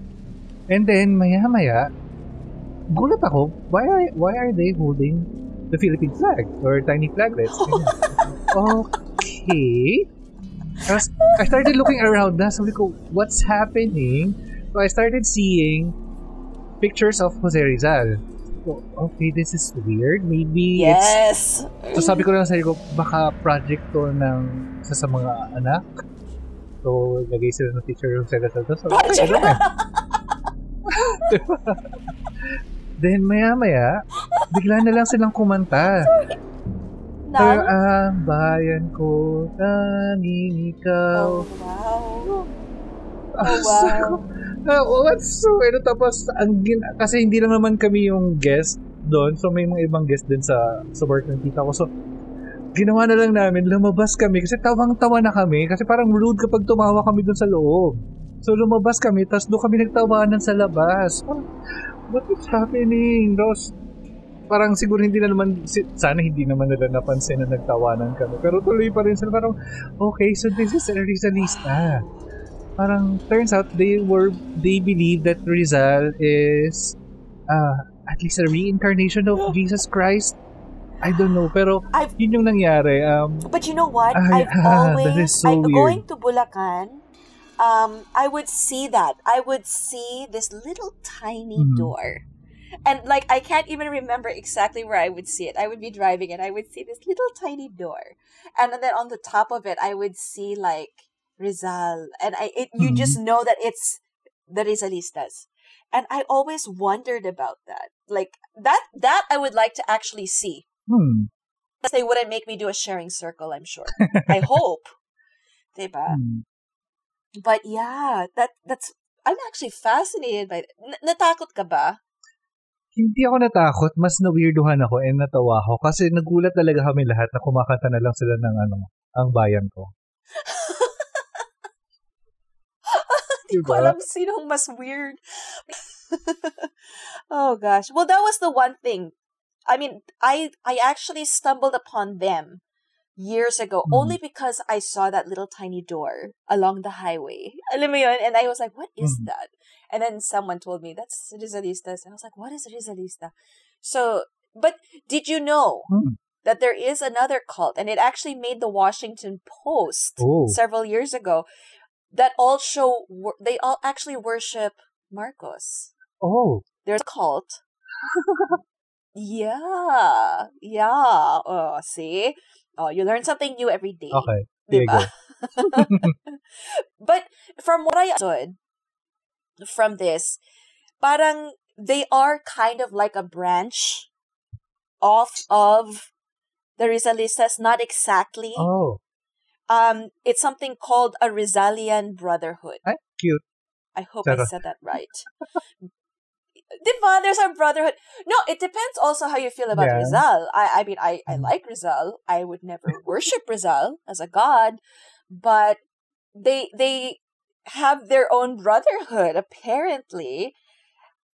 And then, maya-maya, gulat ako, why are, why are they holding the Philippine flag or tiny flaglets? <laughs> Okay. Tapos, I started looking around na. Sabi ko, what's happening? So, I started seeing pictures of Jose Rizal. So, okay, this is weird. Maybe it's yes So sabi ko lang sa ko, baka project to ng isa sa mga anak. So, lagay sila ng teacher yung sila sa So, okay, Project. ano yan? <laughs> Then, maya-maya, bigla na lang silang kumanta. now? ang bayan ko, tanging ikaw. Oh, wow. Ah, Oh, wow. <laughs> Ah, what's so, ano, tapos, ang kasi hindi lang naman kami yung guest doon, so may mga ibang guest din sa, sa work ng tita ko. So, ginawa na lang namin, lumabas kami, kasi tawang-tawa na kami, kasi parang rude kapag tumawa kami doon sa loob. So, lumabas kami, tapos doon kami nagtawanan sa labas. Parang, what is happening? Tapos, parang siguro hindi na naman, sana hindi naman nila napansin na nagtawanan kami. Pero tuloy pa rin sila, parang, okay, so this is a Rizalista. Parang, turns out, they were, they believe that Rizal is, uh, at least a reincarnation of <gasps> Jesus Christ. I don't know, pero I've- yun yung nangyari. Um, But you know what? Ay, I've <laughs> ah, always, so I'm weird. going to Bulacan. Um, I would see that. I would see this little tiny Mhm. door. And like I can't even remember exactly where I would see it. I would be driving and I would see this little tiny door. And then on the top of it I would see like Rizal. And I it, you Mhm. just know that it's the Rizalistas. And I always wondered about that. Like that that I would like to actually see. hmm, They wouldn't make me do a sharing circle, I'm sure. I hope. Diba? <laughs> hmm. But yeah, that that's I'm actually fascinated by N- natakot ka ba? Hindi ako natakot, mas na-weirduhan ako and natawa ako kasi nagulat talaga kami lahat na kumakanta na lang sila ng ano, ang bayan ko. Hindi ko alam sinong mas weird. <laughs> oh gosh. Well, that was the one thing. I mean, I I actually stumbled upon them years ago Mhm. only because I saw that little tiny door along the highway. Alam mo yun? And I was like, what is Mhm. that? And then someone told me, that's Rizalistas. And I was like, what is Rizalista? So, but did you know Hmm. that there is another cult? And it actually made the Washington Post Oh. several years ago that all show, they all actually worship Marcos. Oh, There's a cult. <laughs> yeah. Yeah. Oh, see? Oh, you learn something new every day. okay. There you Diba? go. <laughs> but from what I understood from this, parang they are kind of like a branch off of the Rizalistas, not exactly. Oh, Um, it's something called a Rizalian Brotherhood. ay, cute. I hope I said that right. Diba? There's a brotherhood. No, it depends also how you feel about Yeah. Rizal. I, I mean, I, I Mm. like Rizal. I would never worship Rizal as a god, but they they have their own brotherhood apparently,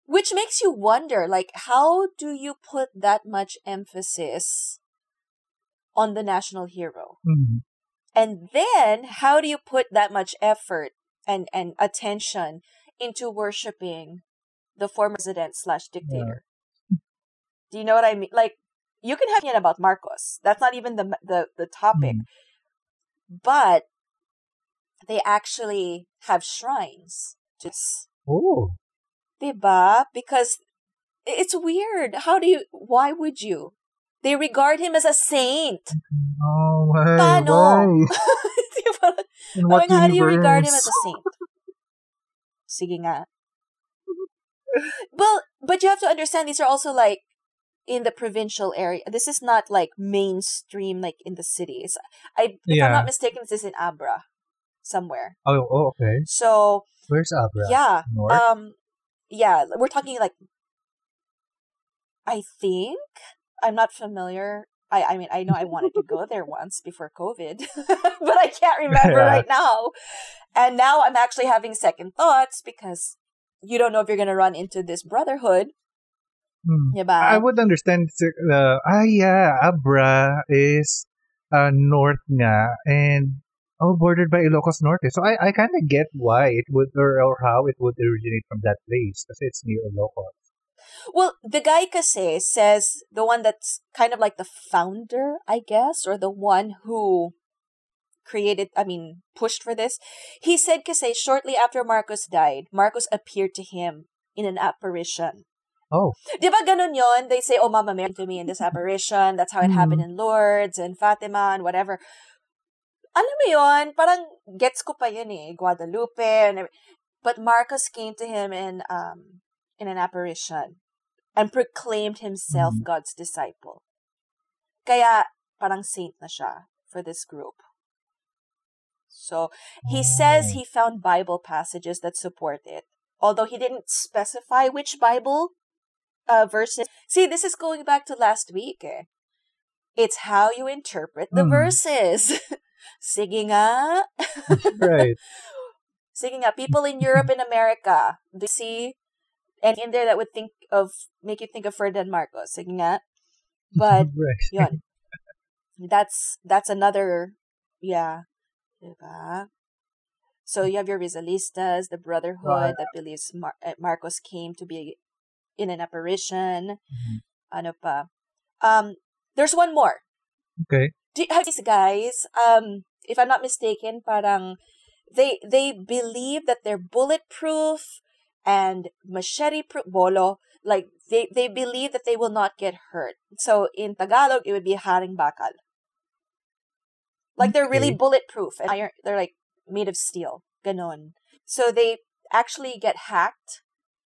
which makes you wonder, like, how do you put that much emphasis on the national hero? Mhm. And then how do you put that much effort and, and attention into worshiping the former president slash dictator? Do you know what I mean? Like you can have it about Marcos. That's not even the the, the topic. Mm. But they actually have shrines. Just Oh, diba? Because it's weird. How do you why would you? They regard him as a saint. oh, why? Paano? Why? <laughs> In what how do you regard him as a saint? Sige nga. Well, but you have to understand these are also like in the provincial area. This is not like mainstream like in the cities. I if I'm not mistaken, this is in Abra somewhere. Oh, oh, okay. So Where's Abra? yeah. North? Um yeah, we're talking like I think I'm not familiar. I, I mean I know I wanted to go there once before COVID, <laughs> but I can't <laughs> remember Yeah. right now. And now I'm actually having second thoughts because you don't know if you're gonna run into this brotherhood. Hmm. Diba? I would understand. Uh, ah, yeah, Abra is uh, north nga, and oh, bordered by Ilocos Norte. So I, I kind of get why it would, or, or how it would originate from that place, because it's near Ilocos. Well, the guy kasi says the one that's kind of like the founder, I guess, or the one who created, I mean, pushed for this. He said kasi shortly after Marcos died, Marcos appeared to him in an apparition. Oh, Di ba ganun yon? They say, oh, Mama Mary to me in this apparition. That's how it happened in Lourdes and Fatima and whatever. Alam mo yon? Parang gets ko pa yun eh. Guadalupe and every- But Marcos came to him in um in an apparition and proclaimed himself Mhm. God's disciple. Kaya, parang saint na siya for this group. So he says he found Bible passages that support it, although he didn't specify which Bible uh, verses. See, this is going back to last week. Eh? It's how you interpret the Hmm. verses. <laughs> Sige nga. <laughs> right. Sige nga, people in Europe and America, you see and in there that would think of make you think of Ferdinand Marcos. Sige <laughs> nga. But yun. That's that's another yeah. Diba? So you have your Rizalistas, the Brotherhood that believes Mar- uh, Marcos came to be in an apparition. Mhm. Ano pa? Um, there's one more. Okay. Do you have these guys? Um, if I'm not mistaken, parang they they believe that they're bulletproof and machete bolo. Like they they believe that they will not get hurt. So in Tagalog, it would be haring bakal. Like they're really Okay. bulletproof and iron. They're like made of steel. Ganon. So they actually get hacked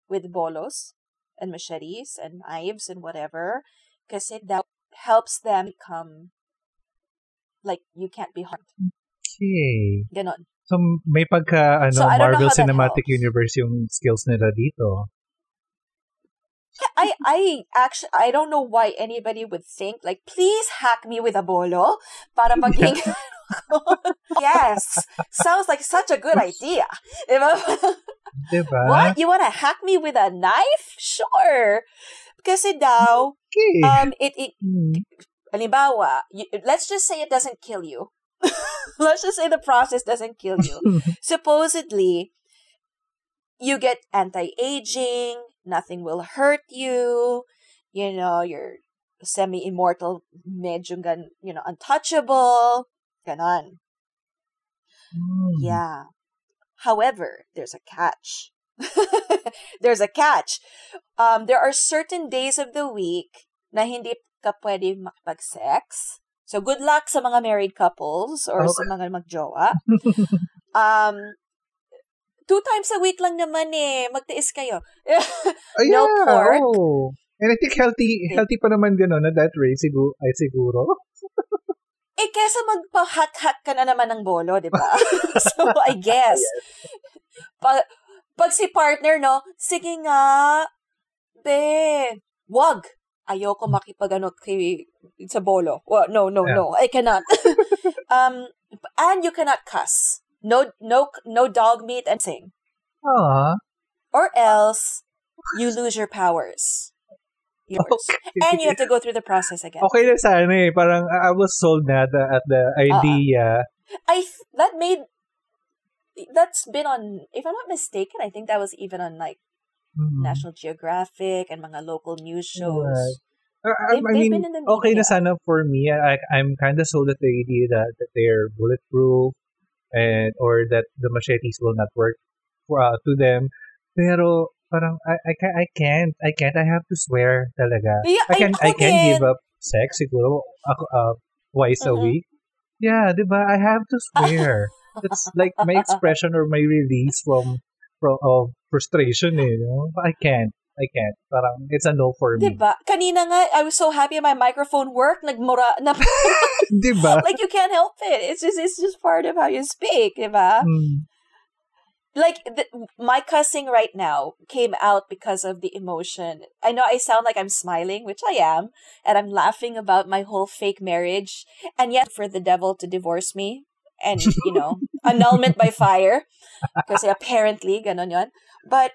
with bolos and machetes and knives and whatever, because it that helps them become like you can't be harmed. Okay. Ganon. So may pagka ano So, know Marvel Cinematic. Universe yung skills nila dito. I I actually I don't know why anybody would think like please hack me with a bolo para maging <laughs> <laughs> yes sounds like such a good idea. Diba? <laughs> Diba? what you want to hack me with a knife? Sure. Kasi daw Okay. um it it Hmm. halimbawa you, let's just say it doesn't kill you. <laughs> let's just say the process doesn't kill you. <laughs> supposedly you get anti-aging nothing will hurt you you know you're semi-immortal medyo gan, you know untouchable ganon. Hmm. yeah. However there's a catch. <laughs> There's a catch. Um there are certain days of the week na hindi ka pwede makipag-sex so good luck sa mga married couples or sa mga magjowa <laughs> um two times a week lang naman eh magtiis kayo <laughs> Oh, no yeah, pork. oh. And I think healthy healthy pa naman gano'n na that way siguro, ay siguro. <laughs> Eh, kesa magpa-hat-hat ka na naman ng bolo, di ba? so, I guess. Pag, pag si partner, no, sige nga, be, wag. Ayoko makipag ano kay, a bolo. Well, no, no, Yeah. no. I cannot. <laughs> um, and you cannot cuss. No, no, no dog meat and sing. Ah. Or else, you lose your powers. Yours. And you have to go through the process again. Okay na sana eh. Parang I was sold na at the, at the idea. I th- that made that's been on if I'm not mistaken, I think that was even on like Mhm. National Geographic and mga local news shows. Right. I, I mean, been in the okay na sana for me. I, I'm kind of sold at the idea that, that they're bulletproof and or that the machetes will not work for, uh, to them. Pero parang I, I, ca- I can't. I can't. I have to swear talaga. Yeah, I can I ako can din. give up sex siguro ako, uh, twice a week. Yeah, 'di ba? I have to <laughs> swear. That's like my expression or my release from from of frustration eh, you know? I can't. I can't. Parang it's a no for me. Diba? Kanina nga, I was so happy my microphone worked. Nagmura, na, <laughs> 'Di ba? like you can't help it. It's just, it's just part of how you speak, diba? Mm. Like, the, my cussing right now came out because of the emotion. I know I sound like I'm smiling, which I am, and I'm laughing about my whole fake marriage, and yet for the devil to divorce me, and, you know, <laughs> annulment by fire, because apparently, ganon yun. But,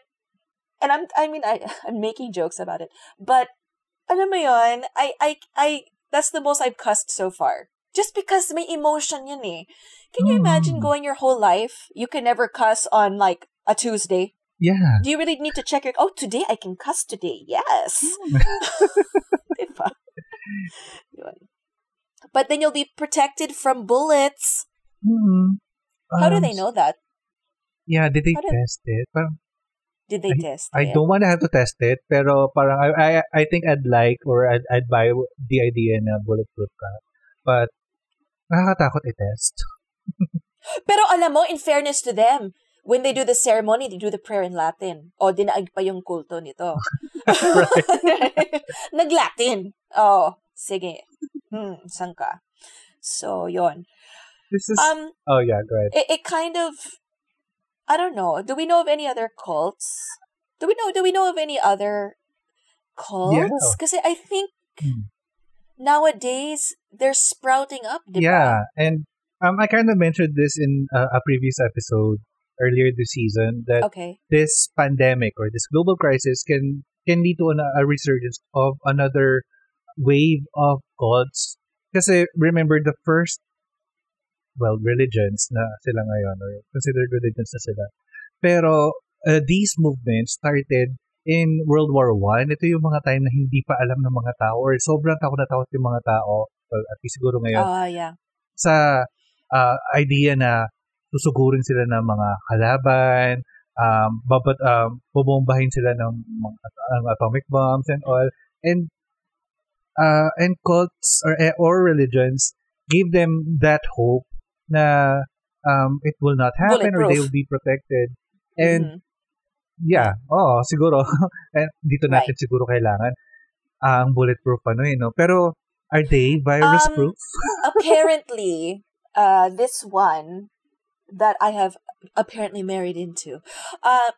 and I'm, I mean, I, <laughs> I'm making jokes about it, but, ano mo yun, I, I, I, that's the most I've cussed so far. Just because may emotion yun eh. Can you imagine Mm. going your whole life? You can never cuss on like a Tuesday. Yeah. Do you really need to check your oh today I can cuss today? Yes. <laughs> Diba? But then you'll be protected from bullets. Mm. How do Um, they know that? Yeah, did they How did- test it? Parang Did they test I it? don't want to have to test it, pero parang I I, I think I'd like or I'd, I'd buy the idea na bulletproof ka. But nakakatakot i-test. <laughs> Pero alam mo, in fairness to them, when they do the ceremony, they do the prayer in Latin. O, dinaag pa yung kulto nito. <laughs> <laughs> Nag-Latin. Oh, sige. Hmm, saan ka? So, yon. This is. Um, oh yeah, go ahead. it, it kind of, I don't know. Do we know of any other cults? Do we know? Do we know of any other cults? Because I think Hmm. nowadays they're sprouting up. Diba? Yeah, and um, I kind of mentioned this in uh, a previous episode earlier this season that Okay. this pandemic or this global crisis can can lead to an, a resurgence of another wave of gods. Kasi remember the first well religions na sila ngayon or considered religions na sila. Pero uh, these movements started in World War One. Ito yung mga time na hindi pa alam ng mga tao or sobrang takot na takot yung mga tao. Well, at least siguro ngayon Ah, yeah. sa uh, idea na susugurin sila ng mga kalaban, um, babat, um, bubombahin sila ng mga ng atomic bombs and all. And uh, and cults or, eh, or religions give them that hope na um, it will not happen or they will be protected. And Mhm. yeah, oo, siguro. <laughs> and dito natin siguro kailangan ang bulletproof ano eh, no? Pero are they virus proof? <laughs> apparently, uh, this one that I have apparently married into, uh,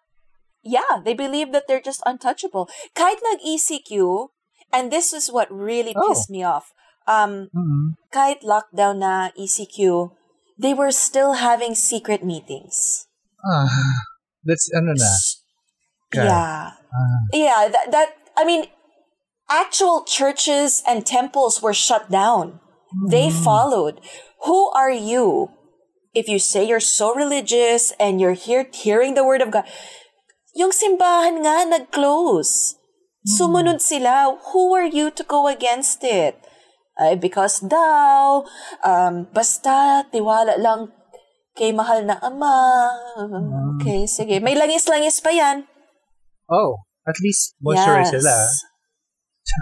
yeah, they believe that they're just untouchable. Kahit nag-ECQ, and this is what really Oh. pissed me off. Um, Mhm. kahit lockdown na ECQ, they were still having secret meetings. Ah, that's ano na. Okay. Yeah. Ah. Yeah, that, that, I mean, actual churches and temples were shut down. They Mm. followed. Who are you? If you say you're so religious and you're here hearing the word of God, yung simbahan nga nag-close. Sumunod sila. Who are you to go against it? Ay, because daw, um, basta tiwala lang kay mahal na ama. Okay, sige. May langis-langis pa yan. Oh, at least moisturize sila.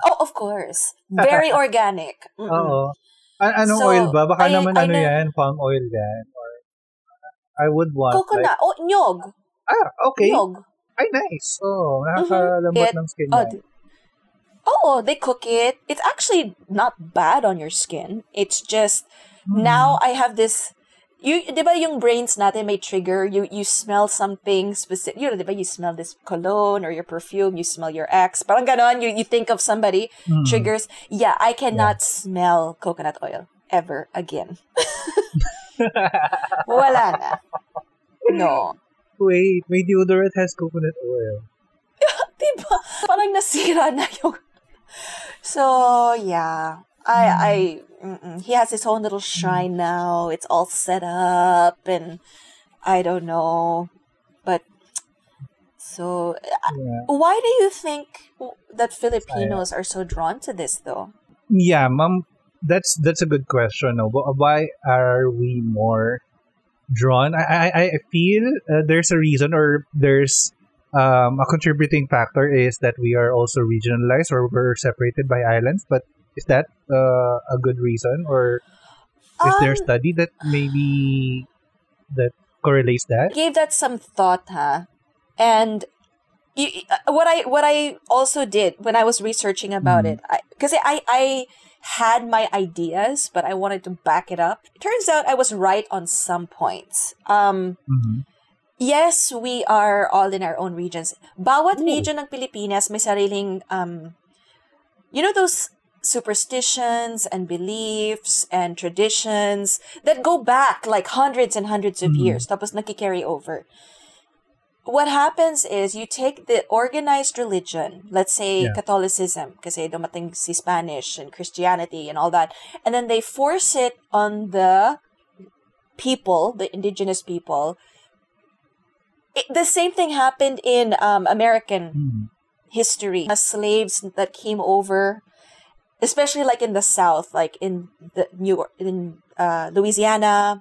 Oh, of course. Very <laughs> organic. Mm-mm. Oo. An- anong So, oil ba? Baka I- naman I ano know- yan, palm oil yan. Or I would want Coconut. like, oh, nyog. ah, okay. Nyog. Ay, nice. Oh, nakakalambot It- ng skin Oh, yan. Oh, they cook it. It's actually not bad on your skin. It's just Hmm. now I have this. You, di ba yung brains natin may trigger? You you smell something specific. You know, di ba you smell this cologne or your perfume. You smell your ex. Parang ganon. You you think of somebody. Mm. Triggers. Yeah, I cannot smell coconut oil ever again. <laughs> Wala na. No. Wait, may deodorant has coconut oil. <laughs> Diba? Parang nasira na yung... So, yeah. I, I, mm-mm. he has his own little shrine now. It's all set up and I don't know. But, so, uh, Yeah. why do you think that Filipinos are so drawn to this though? Yeah, mom, that's that's a good question. No? Wh- Why are we more drawn? I I, I feel uh, there's a reason or there's um, a contributing factor is that we are also regionalized or we're separated by islands. But is that uh, a good reason or is there a Um, study that maybe that correlates that? gave that some thought, huh? And you, uh, what I what I also did when I was researching about Mm. it, because I, I had my ideas, but I wanted to back it up. It turns out I was right on some points. Um, Mhm. Yes, we are all in our own regions. Bawat Ooh. region ng Pilipinas may sariling um, you know those superstitions and beliefs and traditions that go back like hundreds and hundreds of Mhm. years tapos nakikarry over. What happens is you take the organized religion, let's say Yeah. Catholicism, kasi dumating si Spanish and Christianity and all that, and then they force it on the people, the indigenous people. It, the same thing happened in um, American Mhm. history. The slaves that came over, especially like in the South, like in the New in uh, Louisiana,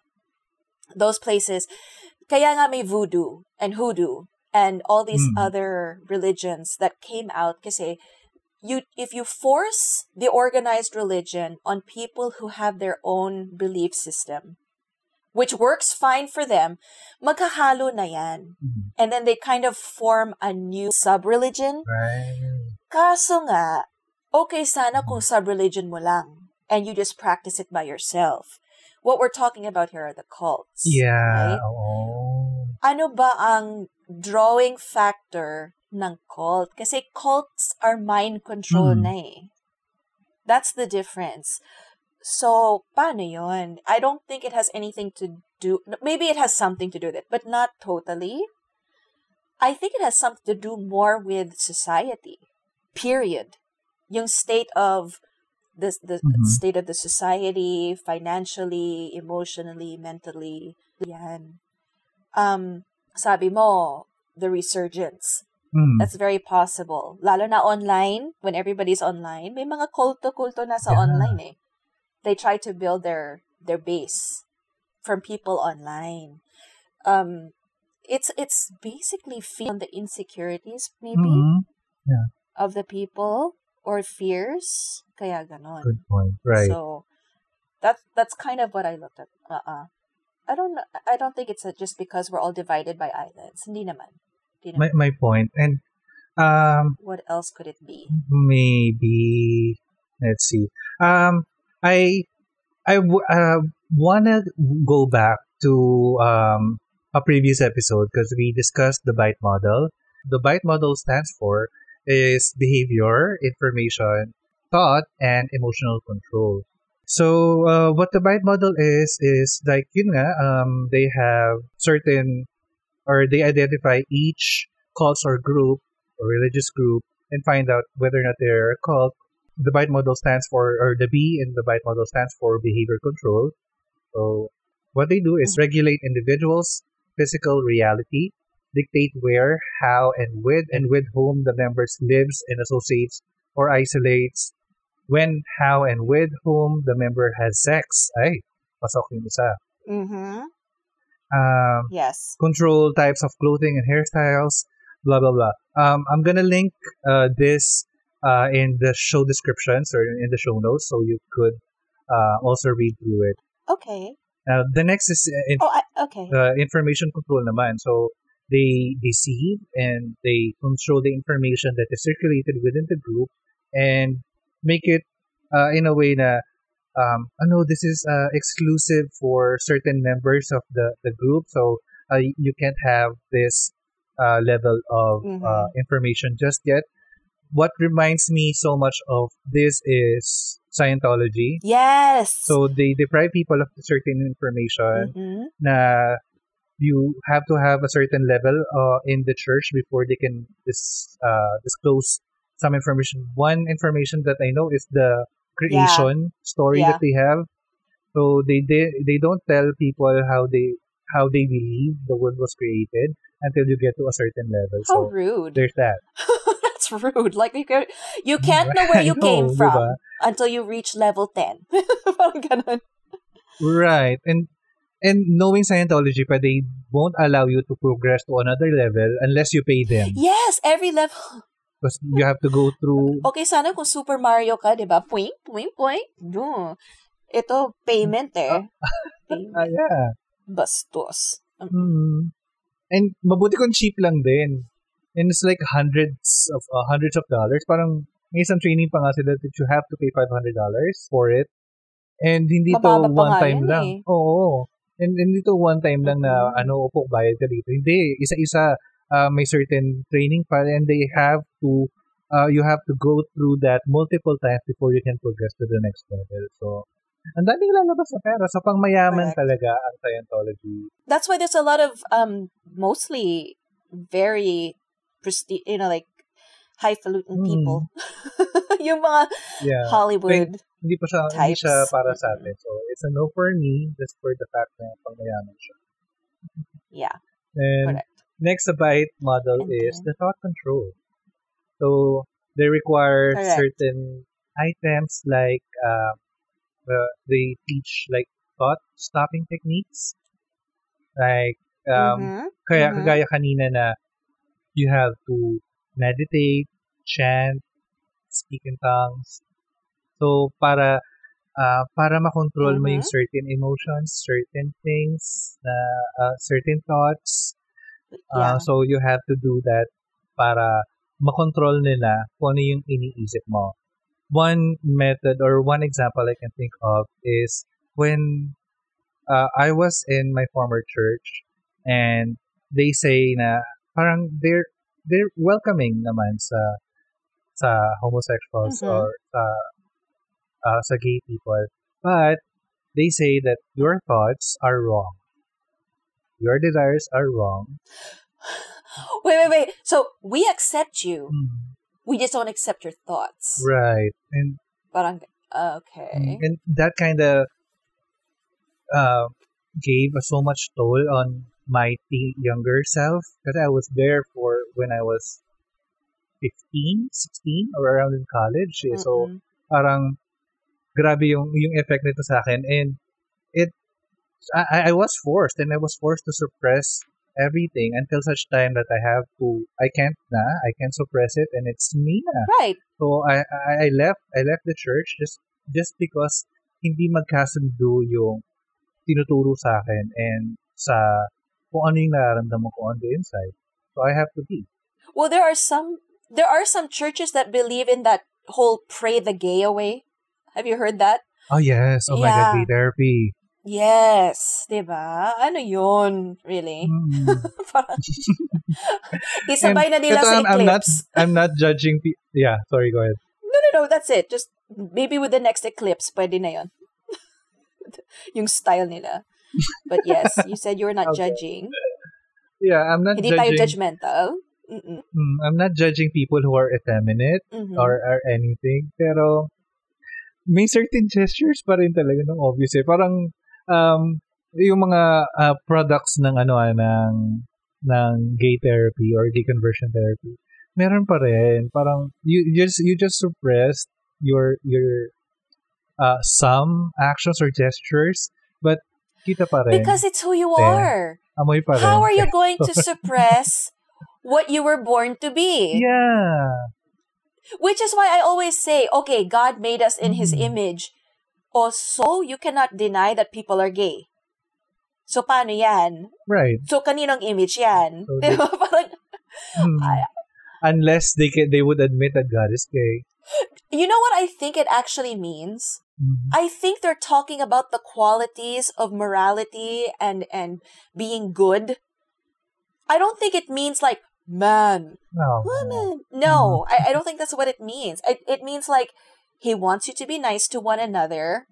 those places. Kaya nga may voodoo and hoodoo and all these Mm. other religions that came out kasi you if you force the organized religion on people who have their own belief system which works fine for them magkahalo na yan Mhm. and then they kind of form a new sub-religion Right. Kaso nga, okay sana kung sub-religion mo lang. and you just practice it by yourself. What we're talking about here are the cults. Yeah. Right? Ano ba ang drawing factor ng cult? Kasi cults are mind control Mm. na eh. That's the difference. So, paano yun? I don't think it has anything to do, maybe it has something to do with it, but not totally. I think it has something to do more with society. Period. Yung state of the, the Mhm. state of the society, financially, emotionally, mentally. Yan. Um, sabi mo, the resurgence. Mm. That's very possible. Lalo na online, when everybody's online, may mga kulto-kulto na sa Yeah. online eh. They try to build their their base from people online. Um, it's it's basically feed on the insecurities maybe Mhm. of the people or fears. Kaya ganon. Good point. Right. So that's that's kind of what I looked at. Uh-uh. I don't I don't think it's just because we're all divided by islands. Hindi naman. Hindi my naman. my point. And um What else could it be? maybe let's see. Um I I uh, wanna go back to um a previous episode because we discussed the BITE model. The BITE model stands for is behavior, information, thought, and emotional control. So uh, what the BITE model is is like yun nga, um, they have certain or they identify each cult or group or religious group and find out whether or not they're a cult. The BITE model stands for, or the B in the BITE model stands for behavior control. So what they do is regulate individuals' physical reality, dictate where, how, and with, and with whom the members lives and associates or isolates, when, how, and with whom the member has sex. Ay, pasok yung isa. Mm-hmm. Um, Yes. control types of clothing and hairstyles, blah blah blah. Um, I'm gonna link uh, this uh, in the show descriptions or in the show notes, so you could uh, also read through it. Okay. Now, the next is uh, in, Oh, I, okay. uh, information control naman. So they deceive and they control the information that is circulated within the group and make it uh, in a way that um, ano, this is uh, exclusive for certain members of the, the group. So uh, you can't have this uh, level of uh, Mhm. information just yet. What reminds me so much of this is Scientology. yes. So they deprive people of certain information Mhm. na you have to have a certain level uh, in the church before they can dis, uh, disclose some information. One information that I know is the creation story Yeah. that they have. So they, they they don't tell people how they how they believe the world was created until you get to a certain level. How so rude. there's that. <laughs> That's rude. Like you <laughs> can, you can't know where you know, came from diba? until you reach level 10. <laughs> Parang ganun. Right. And and knowing Scientology, but they won't allow you to progress to another level unless you pay them. Yes, every level. Because you have to go through <laughs> Okay, sana kung Super Mario ka, di ba? Point, point, point. No. Ito, payment eh. Payment. Ah, yeah. Bastos. Mm. And mabuti kung cheap lang din. And it's like hundreds of uh, hundreds of dollars. Parang may isang training pa nga sila that you have to pay $500 for it. And hindi to Mababa pa one time lang. eh. Oo. And hindi to one time lang na ano upo bayad ka dito. Hindi, isa-isa uh, may certain training pa and they have to uh, you have to go through that multiple times before you can progress to the next level. So, ang daming lalabas na pera. So, pang mayaman Correct. talaga ang Scientology. That's why there's a lot of, um, mostly very prestige, you know, like, highfalutin Mm. people. <laughs> yung mga Yeah. Hollywood. hindi pa siya, hindi siya para sa atin. So, it's a no for me just for the fact na pangmayaman siya. Yeah, And correct. next a BITE model And is then- the thought control. So, they require Correct. certain items like, uh, uh, they teach like thought stopping techniques. Like, um, Mhm. kaya Mhm. kagaya kanina na you have to meditate, chant, speak in tongues. So para ah, para makontrol mo yung Mhm. certain emotions, certain things, na ah, certain thoughts. Ah, Yeah. so you have to do that para makontrol nila kung ano yung iniisip mo. one method or one example I can think of is when uh, I was in my former church and they say na parang they're they're welcoming naman sa sa homosexuals Mhm. or sa uh, sa gay people but they say that your thoughts are wrong your desires are wrong <sighs> Wait, wait, wait. So we accept you. Mm, We just don't accept your thoughts. right and Parang, okay. and that kind of uh, gave so much toll on my teen- younger self because I was there for when I was 15, 16 or around in college. eh. So Mm-mm. parang grabe yung yung effect nito sa akin and it I, I was forced and I was forced to suppress everything until such time that I have to I can't na I can't suppress it and it's me na right. So I, I I left I left the church just just because hindi magkasundo yung tinuturo sa akin and sa kung ano yung nararamdaman ko on the inside. So I have to be. Well, there are some there are some churches that believe in that whole pray the gay away. Have you heard that? Oh yes, oh my god, gay therapy. Yes, 'di ba? Ano 'yun, really? Mm. <laughs> Parang <laughs> isabay na nila sa I'm, I'm not. I'm not judging pe- Yeah, sorry, go ahead. No, no, no, that's it. Just maybe with the next eclipse, pwede na 'yon. <laughs> yung style nila. But yes, you said you were not Okay. judging. Yeah, I'm not Hindi tayo judging. judgmental. Mm-mm. Mm, I'm not judging people who are effeminate Mhm. or or anything. Pero may certain gestures pa rin talaga ng obvious eh. Parang um, yung mga uh, products ng ano ah, ng ng gay therapy or gay conversion therapy. Meron pa rin. Parang you, you just you just suppressed your your uh, some actions or gestures but kita pa rin. Because it's who you are. Amoy pa rin. How are you <laughs> going to suppress what you were born to be? Yeah. Which is why I always say, okay, God made us in His Mm. image. O so, you cannot deny that people are gay. So, paano yan? Right. So, kaninong image yan? So? <laughs> Parang, Hmm. Unless they can, they would admit that God is gay. you know what I think it actually means? Mhm. I think they're talking about the qualities of morality and, and being good. I don't think it means like, man, No. woman. No, I, I don't think that's what it means. It, it means like he wants you to be nice to one another.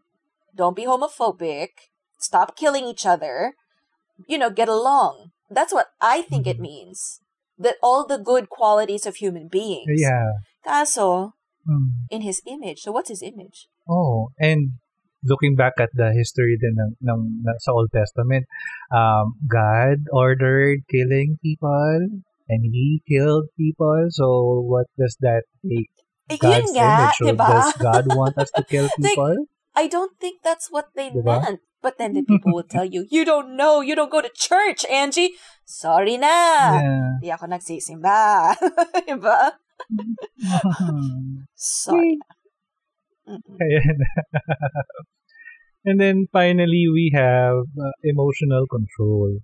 Don't be homophobic. Stop killing each other. You know, get along. That's what I think it Mhm. means. That all the good qualities of human beings. Yeah. Kaso, Mm. in his image. So what's his image? Oh, and looking back at the history din ng, ng, ng sa Old Testament, um, God ordered killing people and he killed people. So what does that take? Eh, God's nga, image. So diba? does God want us to kill <laughs> Like, people? I don't think that's what they Diba? meant. But then the people will tell you, you don't know, you don't go to church, Angie. Sorry na. yeah. Di ako nagsisimba. <laughs> diba? <laughs> Sorry. <laughs> Ayan. <laughs> and then finally, we have uh, emotional control.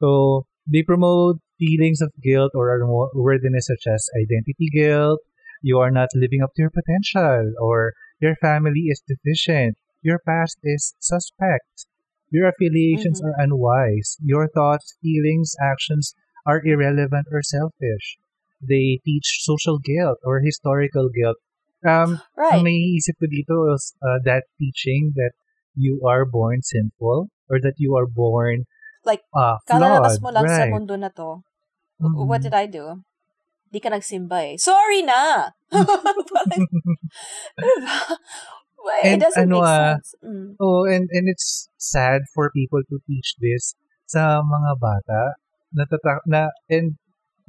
So they promote feelings of guilt or unworthiness, such as identity guilt. You are not living up to your potential, or your family is deficient. Your past is suspect. Your affiliations Mhm. are unwise. Your thoughts, feelings, actions are irrelevant or selfish. They teach social guilt or historical guilt. Um, Right. ang naiisip ko dito is uh, that teaching that you are born sinful or that you are born Like, uh, Kalalabas mo lang sa right. mundo na to. Mhm. What did I do? Di ka nagsimba eh. Sorry na! <laughs> Parang, <laughs> diba? Well, It And doesn't ano, make ah, sense. Mm. oh, and, and it's sad for people to teach this sa mga bata. Natata- na, and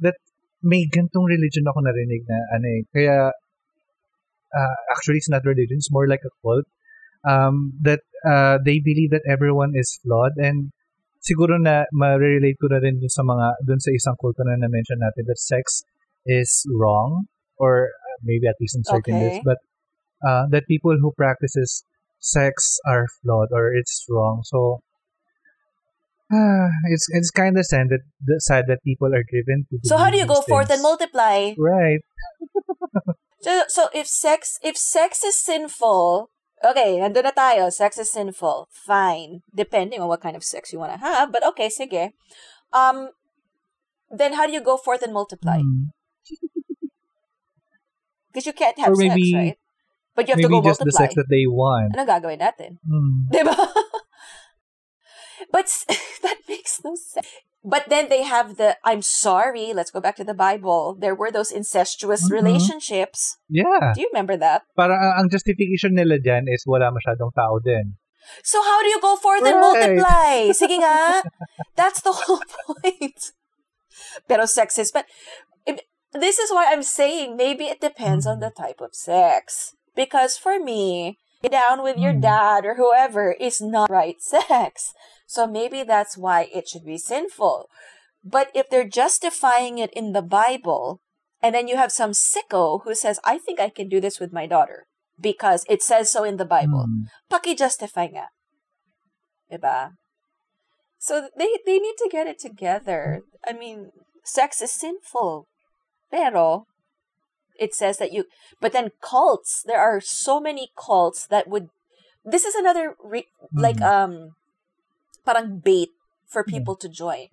that may gantong religion ako narinig na ano eh. Kaya, uh, actually it's not religion, it's more like a cult. Um, that uh, they believe that everyone is flawed and siguro na ma-relate ko na rin dun sa mga dun sa isang kulto na na-mention natin that sex is wrong or uh, maybe at least in certain Okay. ways but uh, that people who practices sex are flawed or it's wrong so it's it's kind of sad that the sad that people are driven to So how do you go these forth and multiply? right <laughs> So, so if sex if sex is sinful, okay, nandun na tayo, sex is sinful. Fine. Depending on what kind of sex you want to have, but okay, sige. Um then how do you go forth and multiply? <laughs> Because you can't have Or maybe- sex, right? But you have to Maybe go just the sex that they want. Ano gagawin natin? Mm. Diba? <laughs> but <laughs> that makes no sense. But then they have the I'm sorry, let's go back to the Bible. There were those incestuous Mhm. relationships. Yeah. Do you remember that? Para ang- justification nila dyan is wala masyadong tao din. So how do you go forth and multiply? <laughs> Sige nga. That's the <laughs> whole point. Pero sexist. But if- this is why I'm saying maybe it depends on the type of sex. Because for me, down with your Mm. dad or whoever is not right sex. So maybe that's why it should be sinful. But if they're justifying it in the Bible, and then you have some sicko who says, I think I can do this with my daughter because it says so in the Bible Mm. paki-justify nga. Diba? So they they need to get it together. I mean, sex is sinful. Pero it says that you but then cults, there are so many cults that would this is another re, like Mhm. um parang bait for Mm. people to join.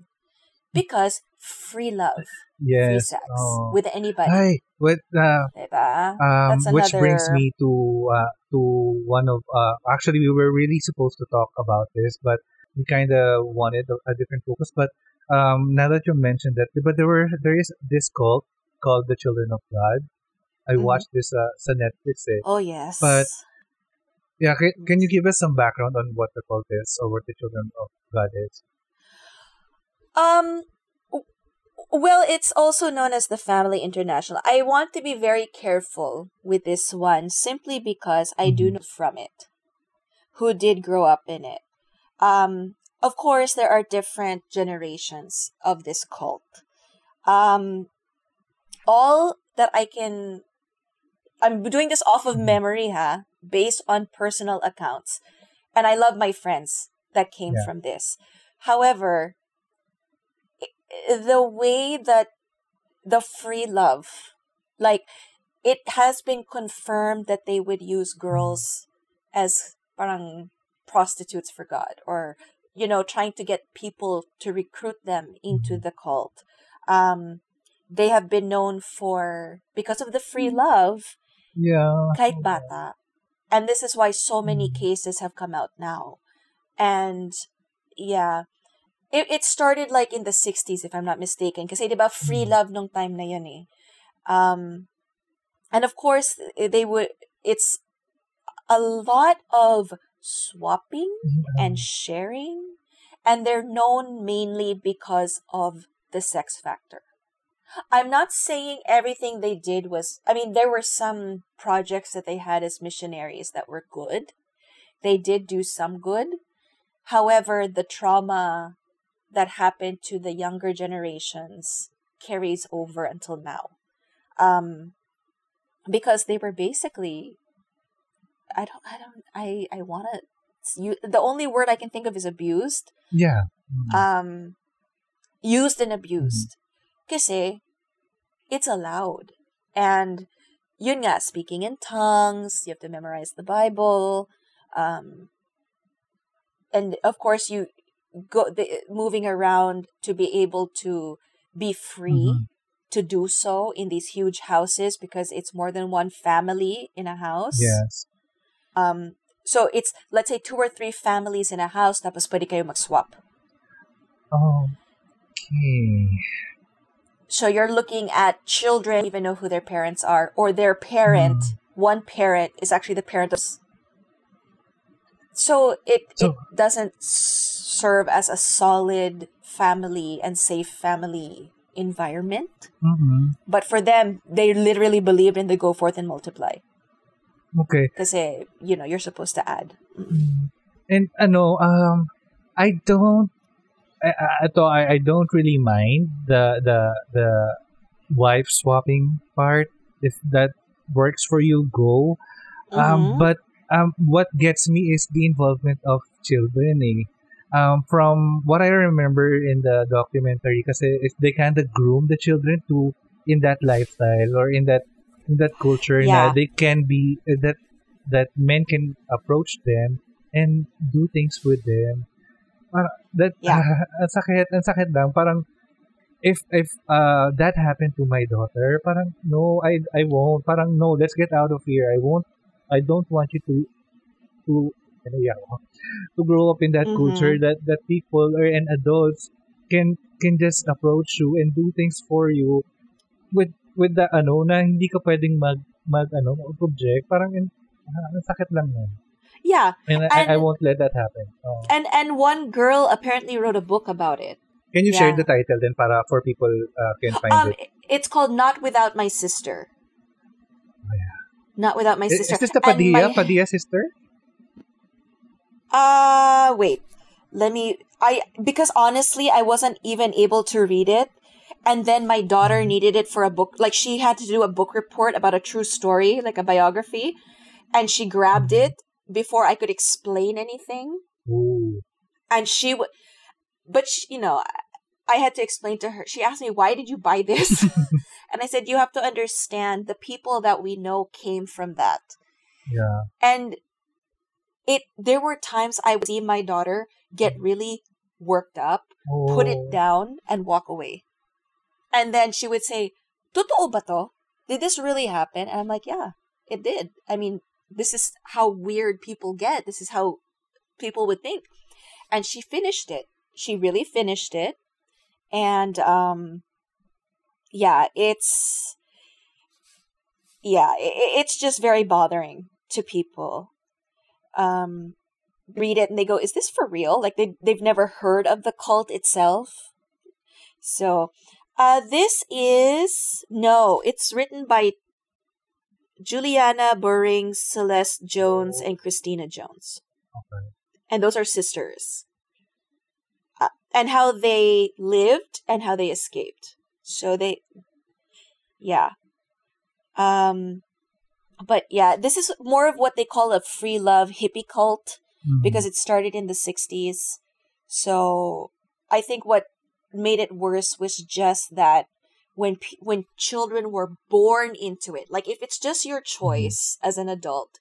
Because free love, free sex Oh. with anybody. What, uh, Diba? um, which brings me to uh, to one of uh, actually we were really supposed to talk about this, but we kind of wanted a, a different focus. But um, now that you mentioned that, but there were there is this cult called the Children of God. I Mhm. watched this uh, sa Netflix. Eh. Oh yes. But- Yeah, can, can you give us some background on what the cult is or what the Children of God is? Um, well, it's also known as the Family International. I want to be very careful with this one simply because I do Mhm. know from it who did grow up in it. Um, of course, there are different generations of this cult. Um, all that I can, I'm doing this off of Mhm. memory, ha, based on personal accounts, and I love my friends that came Yeah. from this. However, the way that the free love, like it has been confirmed that they would use girls as parang prostitutes for God or you know trying to get people to recruit them into the cult. Um they have been known for because of the free love Yeah. kahit bata. And this is why so many Mm. cases have come out now. And yeah, it, it started like in the 60s if I'm not mistaken kasi 'di ba free Mm. love nung time na yun eh. Um and of course they would it's a lot of swapping and sharing and they're known mainly because of the sex factor. I'm not saying everything they did was I mean there were some projects that they had as missionaries that were good. They did do some good. However, the trauma that happened to the younger generations carries over until now. Um because they were basically I don't I don't I I want to you the only word I can think of is abused Yeah. Mm. um used and abused kasi it's allowed and yun nga speaking in tongues you have to memorize the bible um and of course you go the, moving around to be able to be free Mhm. to do so in these huge houses because it's more than one family in a house Yes. um so it's let's say two or three families in a house tapos pwede kayo mag-swap Okay. So you're looking at children even know who their parents are, or their parent. One parent is actually the parent of. So it So- it doesn't serve as a solid family and safe family environment. Mm-hmm. But for them, they literally believed in the go forth and multiply. Okay. Because you know you're supposed to add. And ano, um, I don't, ito, I, I don't really mind the, the, the wife swapping part. If that works for you, go. Um, Mhm. but um, what gets me is the involvement of children. Eh. Um, from what I remember in the documentary, because they kind of groom the children to in that lifestyle or in that in that culture Yeah. na they can be that that men can approach them and do things with them. Parang, that Yeah. <laughs> ang sakit, ang sakit lang parang if if uh that happened to my daughter, parang no, I I won't. Parang no, let's get out of here. I won't. I don't want you to to ano yan, ako, <laughs> to grow up in that Mhm. culture that that people or and adults can can just approach you and do things for you with with the ano na hindi ka pwedeng mag mag ano mag-object parang ang sakit lang nun. Yeah. and, I, I won't let that happen oh. And and one girl apparently wrote a book about it. can you share the title then para for people uh, can find Um it it's called Not Without My Sister. Not Without My Sister. is this the And Padilla my- Padilla sister Uh wait. Let me I because honestly I wasn't even able to read it. And then my daughter Mhm. needed it for a book like she had to do a book report about a true story, like a biography. And she grabbed Mhm. it before I could explain anything. Ooh. And she would but she, you know, I- had to explain to her. She asked me, "Why did you buy this?" <laughs> and I said, "You have to understand the people that we know came from that." yeah and it there were times i would see my daughter get really worked up put it Oh. down and walk away and then she would say totoo ba to did this really happen and i'm like yeah it did i mean this is how weird people get. This is how people would think. And she finished it. She really finished it. And um yeah it's yeah it's just very bothering to people. Um read it and they go is this for real? Like they they've never heard of the cult itself. So uh this is no it's written by Juliana Buring, Celeste Jones, and Kristina Jones. Okay. And those are sisters. Uh, and how they lived and how they escaped. So they, yeah. Um, but yeah, this is more of what they call a free love hippie cult Mhm. because it started in the 60s. So I think what made it worse was just that when when children were born into it, like if it's just your choice as an adult,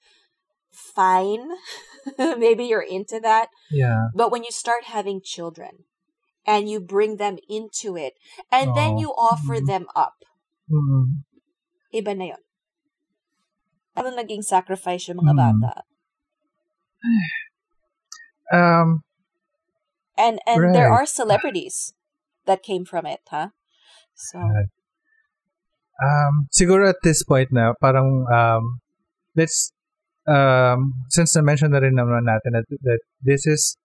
fine, <laughs> maybe you're into that. yeah But when you start having children and you bring them into it and then Oh. you offer Mhm. them up, mm iba na yun. Ano naging sacrifice yung mga Mm. bata? <sighs> um And and there are celebrities that came from it, huh? So Right. Um, siguro at this point na, parang, um, let's, um, since na-mention na rin naman natin that, that this is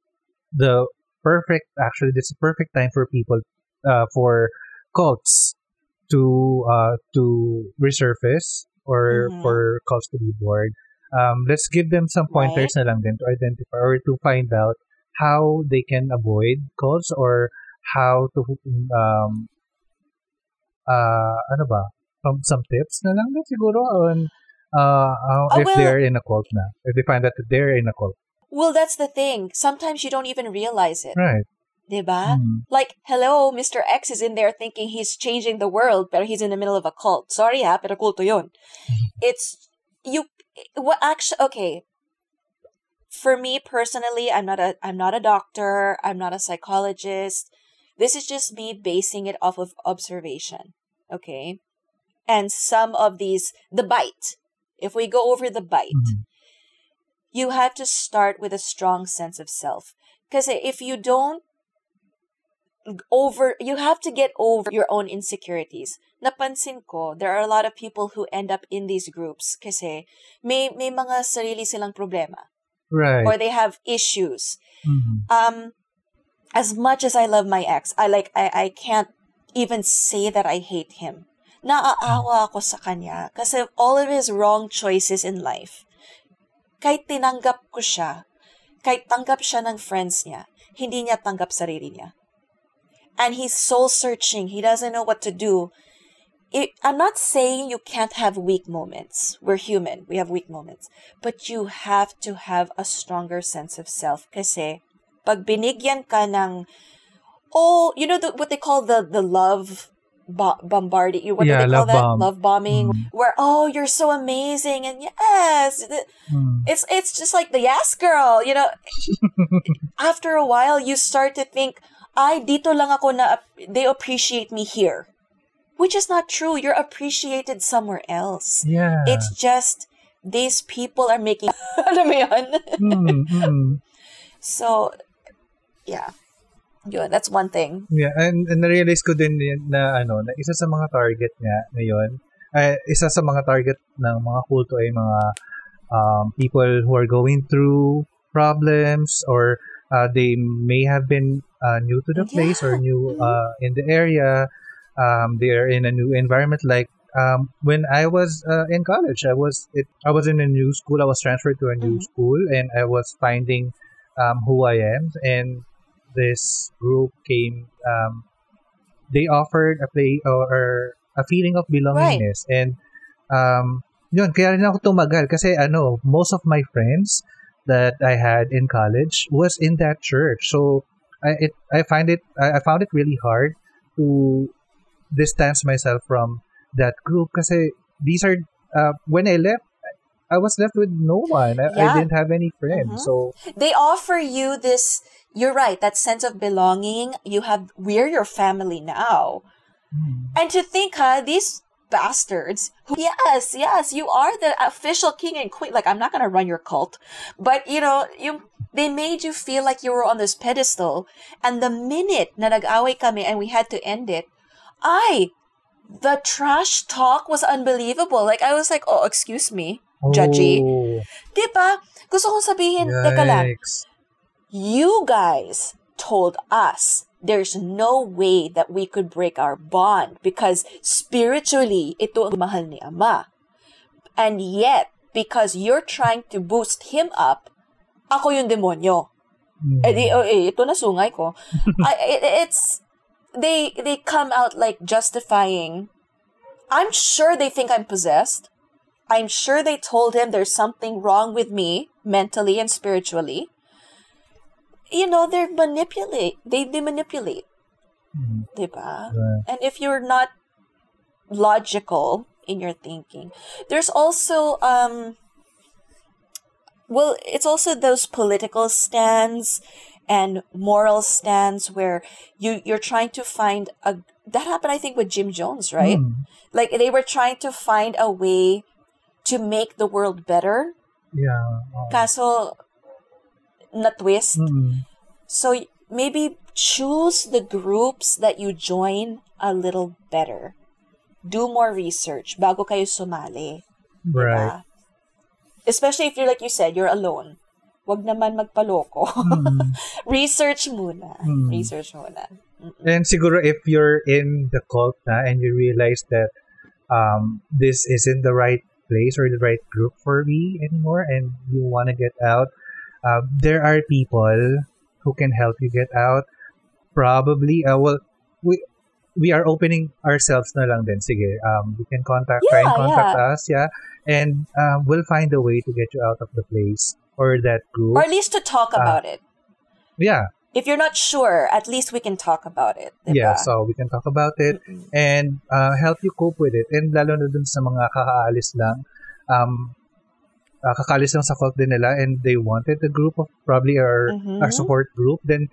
the perfect, actually, this is the perfect time for people, uh, for cults to, uh, to resurface or Mhm. for cults to be born. Um, let's give them some pointers na lang din to identify or to find out how they can avoid cults or how to, um, uh, ano ba, some, some tips na lang din siguro on uh, how, Oh, if well- they're in a cult na. If they find that they're in a cult. Well, that's the thing. Sometimes you don't even realize it. Right. Diba? Mm. Like, hello, Mr. X is in there thinking he's changing the world, but he's in the middle of a cult. Sorry ha, pero kulto yun. It's, you, what actually, okay. For me personally, I'm not a, I'm not a doctor. I'm not a psychologist. This is just me basing it off of observation. Okay. And some of these, the BITE. If we go over the BITE, Mhm. you have to start with a strong sense of self. Because if you don't over, you have to get over your own insecurities. Napansin ko, there are a lot of people who end up in these groups kasi may, may mga sarili silang problema Right. or they have issues. Mhm. Um, as much as I love my ex, I like, I, I can't even say that I hate him. Naaawa ako sa kanya kasi all of his wrong choices in life. Kahit tinanggap ko siya, kahit tanggap siya ng friends niya, hindi niya tanggap sarili niya. And he's soul searching. He doesn't know what to do. It, I'm not saying you can't have weak moments. We're human. We have weak moments. But you have to have a stronger sense of self. Kasi, pag binigyan ka ng, oh, you know the, what they call the, the love bo- bombarding you what Yeah, do they call that bomb. love bombing Mm. where oh you're so amazing and yes Mm. it's it's just like the yes girl you know <laughs> after a while you start to think I dito lang ako na they appreciate me here which is not true you're appreciated somewhere else yeah. it's just these people are making <laughs> alam mo yun? Mm, mm. so yeah yun that's one thing Yeah, and, and na-realize ko din na ano, na isa sa mga target niya ngayon, ay isa sa mga target ng mga kulto ay mga um, people who are going through problems or uh, they may have been uh, new to the place or new Mhm. uh, in the area. Um, they are in a new environment. Like um, when I was uh, in college, I was it, I was in a new school. I was transferred to a new Mhm. school, and I was finding um, who I am. And this group came. Um, they offered a play or a feeling of belongingness, and um, yun, kaya rin ako tumagal kasi ano, most of my friends that I had in college was in that church. So I it I find it I, I found it really hard to distance myself from that group kasi these are uh, when I left I was left with no one. I, I didn't have any friends. Mhm. So they offer you this you're right that sense of belonging. You have we're your family now. Hmm, and to think huh these bastards who, yes yes you are the official king and queen. Like i'm not gonna run your cult but you know you they made you feel like you were on this pedestal. And the minute na nag-away kami and we had to end it i the trash talk was unbelievable. Like i was like oh excuse me Judgy. Oh, di ba gusto kong sabihin teka lang yikes. you guys told us there's no way that we could break our bond because spiritually ito ang mahal ni Ama. And yet, because you're trying to boost him up, ako yung demonyo. Hmm. Eh, di, oh, eh, ito na sungay ko. <laughs> I, it, it's, they, they come out like justifying. I'm sure they think I'm possessed. I'm sure they told him there's something wrong with me mentally and spiritually. You know, they're manipulate. They, they manipulate. Hmm. Diba? Right. And if you're not logical in your thinking, there's also um well, it's also those political stands and moral stands where you you're trying to find a that happened I think with Jim Jones, right? Hmm. Like they were trying to find a way to make the world better. Yeah. oh. Kaso na twist. Hmm. So maybe choose the groups that you join a little better. Do more research bago kayo sumali. Right. diba? Especially if you're like you said, you're alone. Wag naman magpaloko. Hmm. <laughs> research muna. Hmm. Research muna. Mm-mm. And siguro if you're in the cult na and you realize that um, this isn't the right place or the right group for me anymore and you want to get out, uh, there are people who can help you get out. Probably, uh, well, we we are opening ourselves na lang din. Sige, um, you can contact, try and Yeah, contact yeah. us, yeah, and um, we'll find a way to get you out of the place or that group. Or at least to talk Ah. about it. yeah, If you're not sure, at least we can talk about it. diba? yeah. So we can talk about it. Mm-mm. and uh, help you cope with it. And lalo na dun sa mga kakaalis lang, um, uh, kakaalis lang sa cult din nila and they wanted a group of probably our, Mhm. our support group, then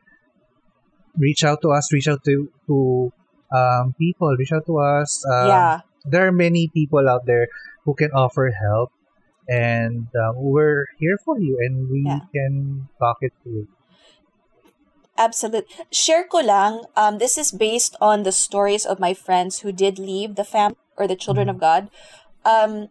reach out to us, reach out to, to um, people, reach out to us. Um, yeah. There are many people out there who can offer help and uh, we're here for you and we Yeah. can talk it through. Absolute. Share ko lang, um, this is based on the stories of my friends who did leave the family or the children of God. Um,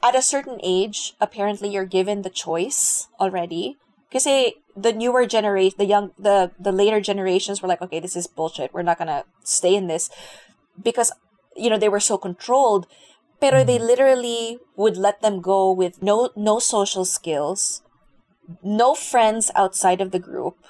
at a certain age, apparently you're given the choice already. Kasi the newer generation, the young, the, the later generations were like, okay, this is bullshit. We're not gonna stay in this. Because, you know, they were so controlled. Pero they literally would let them go with no, no social skills, no friends outside of the group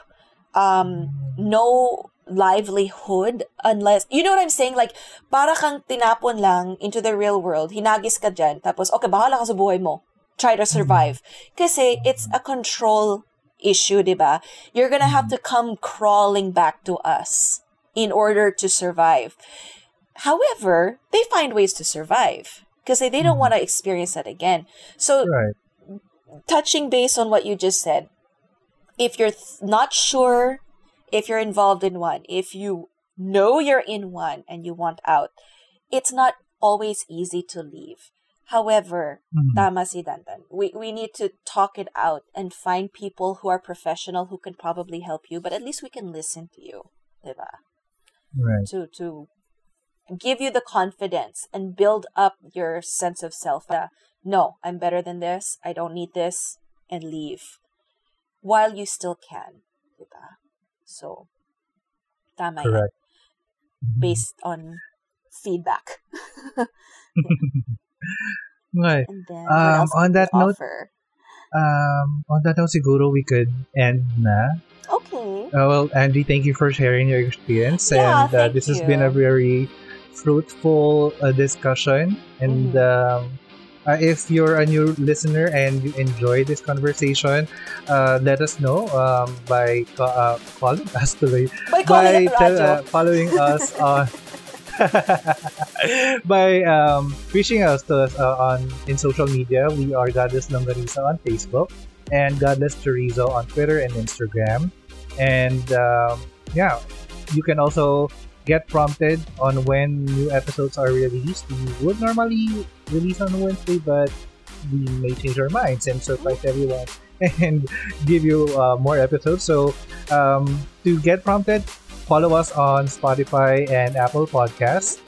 um no livelihood unless you know what I'm saying? Like para kang tinapon lang into the real world hinagis ka dyan tapos okay bahala ka sa buhay mo. Try to survive. Kasi it's a control issue diba you're gonna have to come crawling back to us in order to survive. However, they find ways to survive because they, they don't Mhm. want to experience that again. So, Right. touching base on what you just said, if you're th- not sure if you're involved in one, if you know you're in one and you want out, it's not always easy to leave. However, Mhm. tama si Dandan. We, we need to talk it out and find people who are professional who can probably help you, but at least we can listen to you. Diba? Right. to to give you the confidence and build up your sense of self. No, I'm better than this. I don't need this, and leave while you still can. Diba? So, tama yan, Correct. Mhm. based on feedback. <laughs> Right. And then, Um, on that note- offer? Um, on that note, siguro we could end na. Okay. Uh, well, Angie, thank you for sharing your experience, Yeah, and uh, this has been a very fruitful uh, discussion. And Mhm. um, uh, if you're a new listener and you enjoy this conversation, uh, let us know um, by uh, calling <laughs> us tuloy, By by tell- uh, following us <laughs> on. <laughs> by um, reaching us to us uh, on in social media, we are Godless Longganisa on Facebook and Godless Chorizo on Twitter and Instagram. And um, yeah, you can also get prompted on when new episodes are released. We would normally release on Wednesday, but we may change our minds and surprise everyone <laughs> and give you uh, more episodes. So um, to get prompted, follow us on Spotify and Apple Podcasts.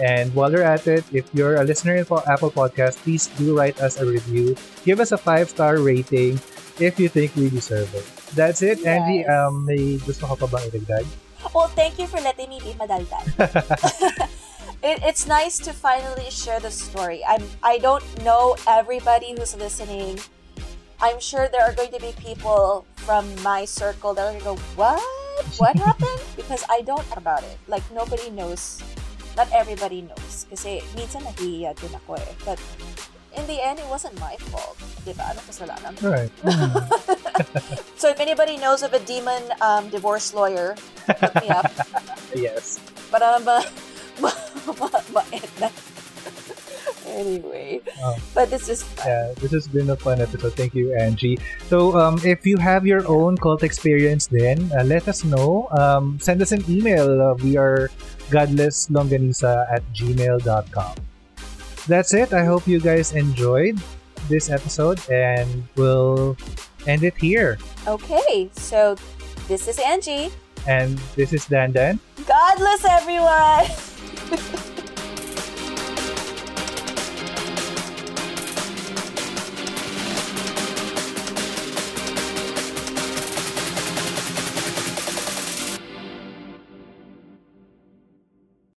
And while you're at it, if you're a listener in Apple Podcasts, please do write us a review. Give us a five star rating if you think we deserve it. That's it. Yes. Um, may gusto ka pa bang idagdag? Well, thank you for letting me be madaldal. <laughs> it, it's nice to finally share the story. I'm I don't know everybody who's listening. I'm sure there are going to be people from my circle that are going to go, "What? What <laughs> happened?" because I don't know about it. Like nobody knows. Not everybody knows. Kasi minsan nahihiya din ako eh. But in the end, it wasn't my fault. Diba? Kasalanan? Right. <laughs> So if anybody knows of a demon um, divorce lawyer, hook me up. <laughs> yes. para <laughs> ma ma ma, ma na. anyway Oh. but this is fun. Yeah, this has been a fun episode. Thank you, Angie. So, um, if you have your own cult experience, then uh, let us know. Um, send us an email. Uh, we are godlesslongganisa at gmail.com. That's it. I hope you guys enjoyed this episode, and we'll end it here. okay so this is angie And this is Dandan. godless everyone <laughs>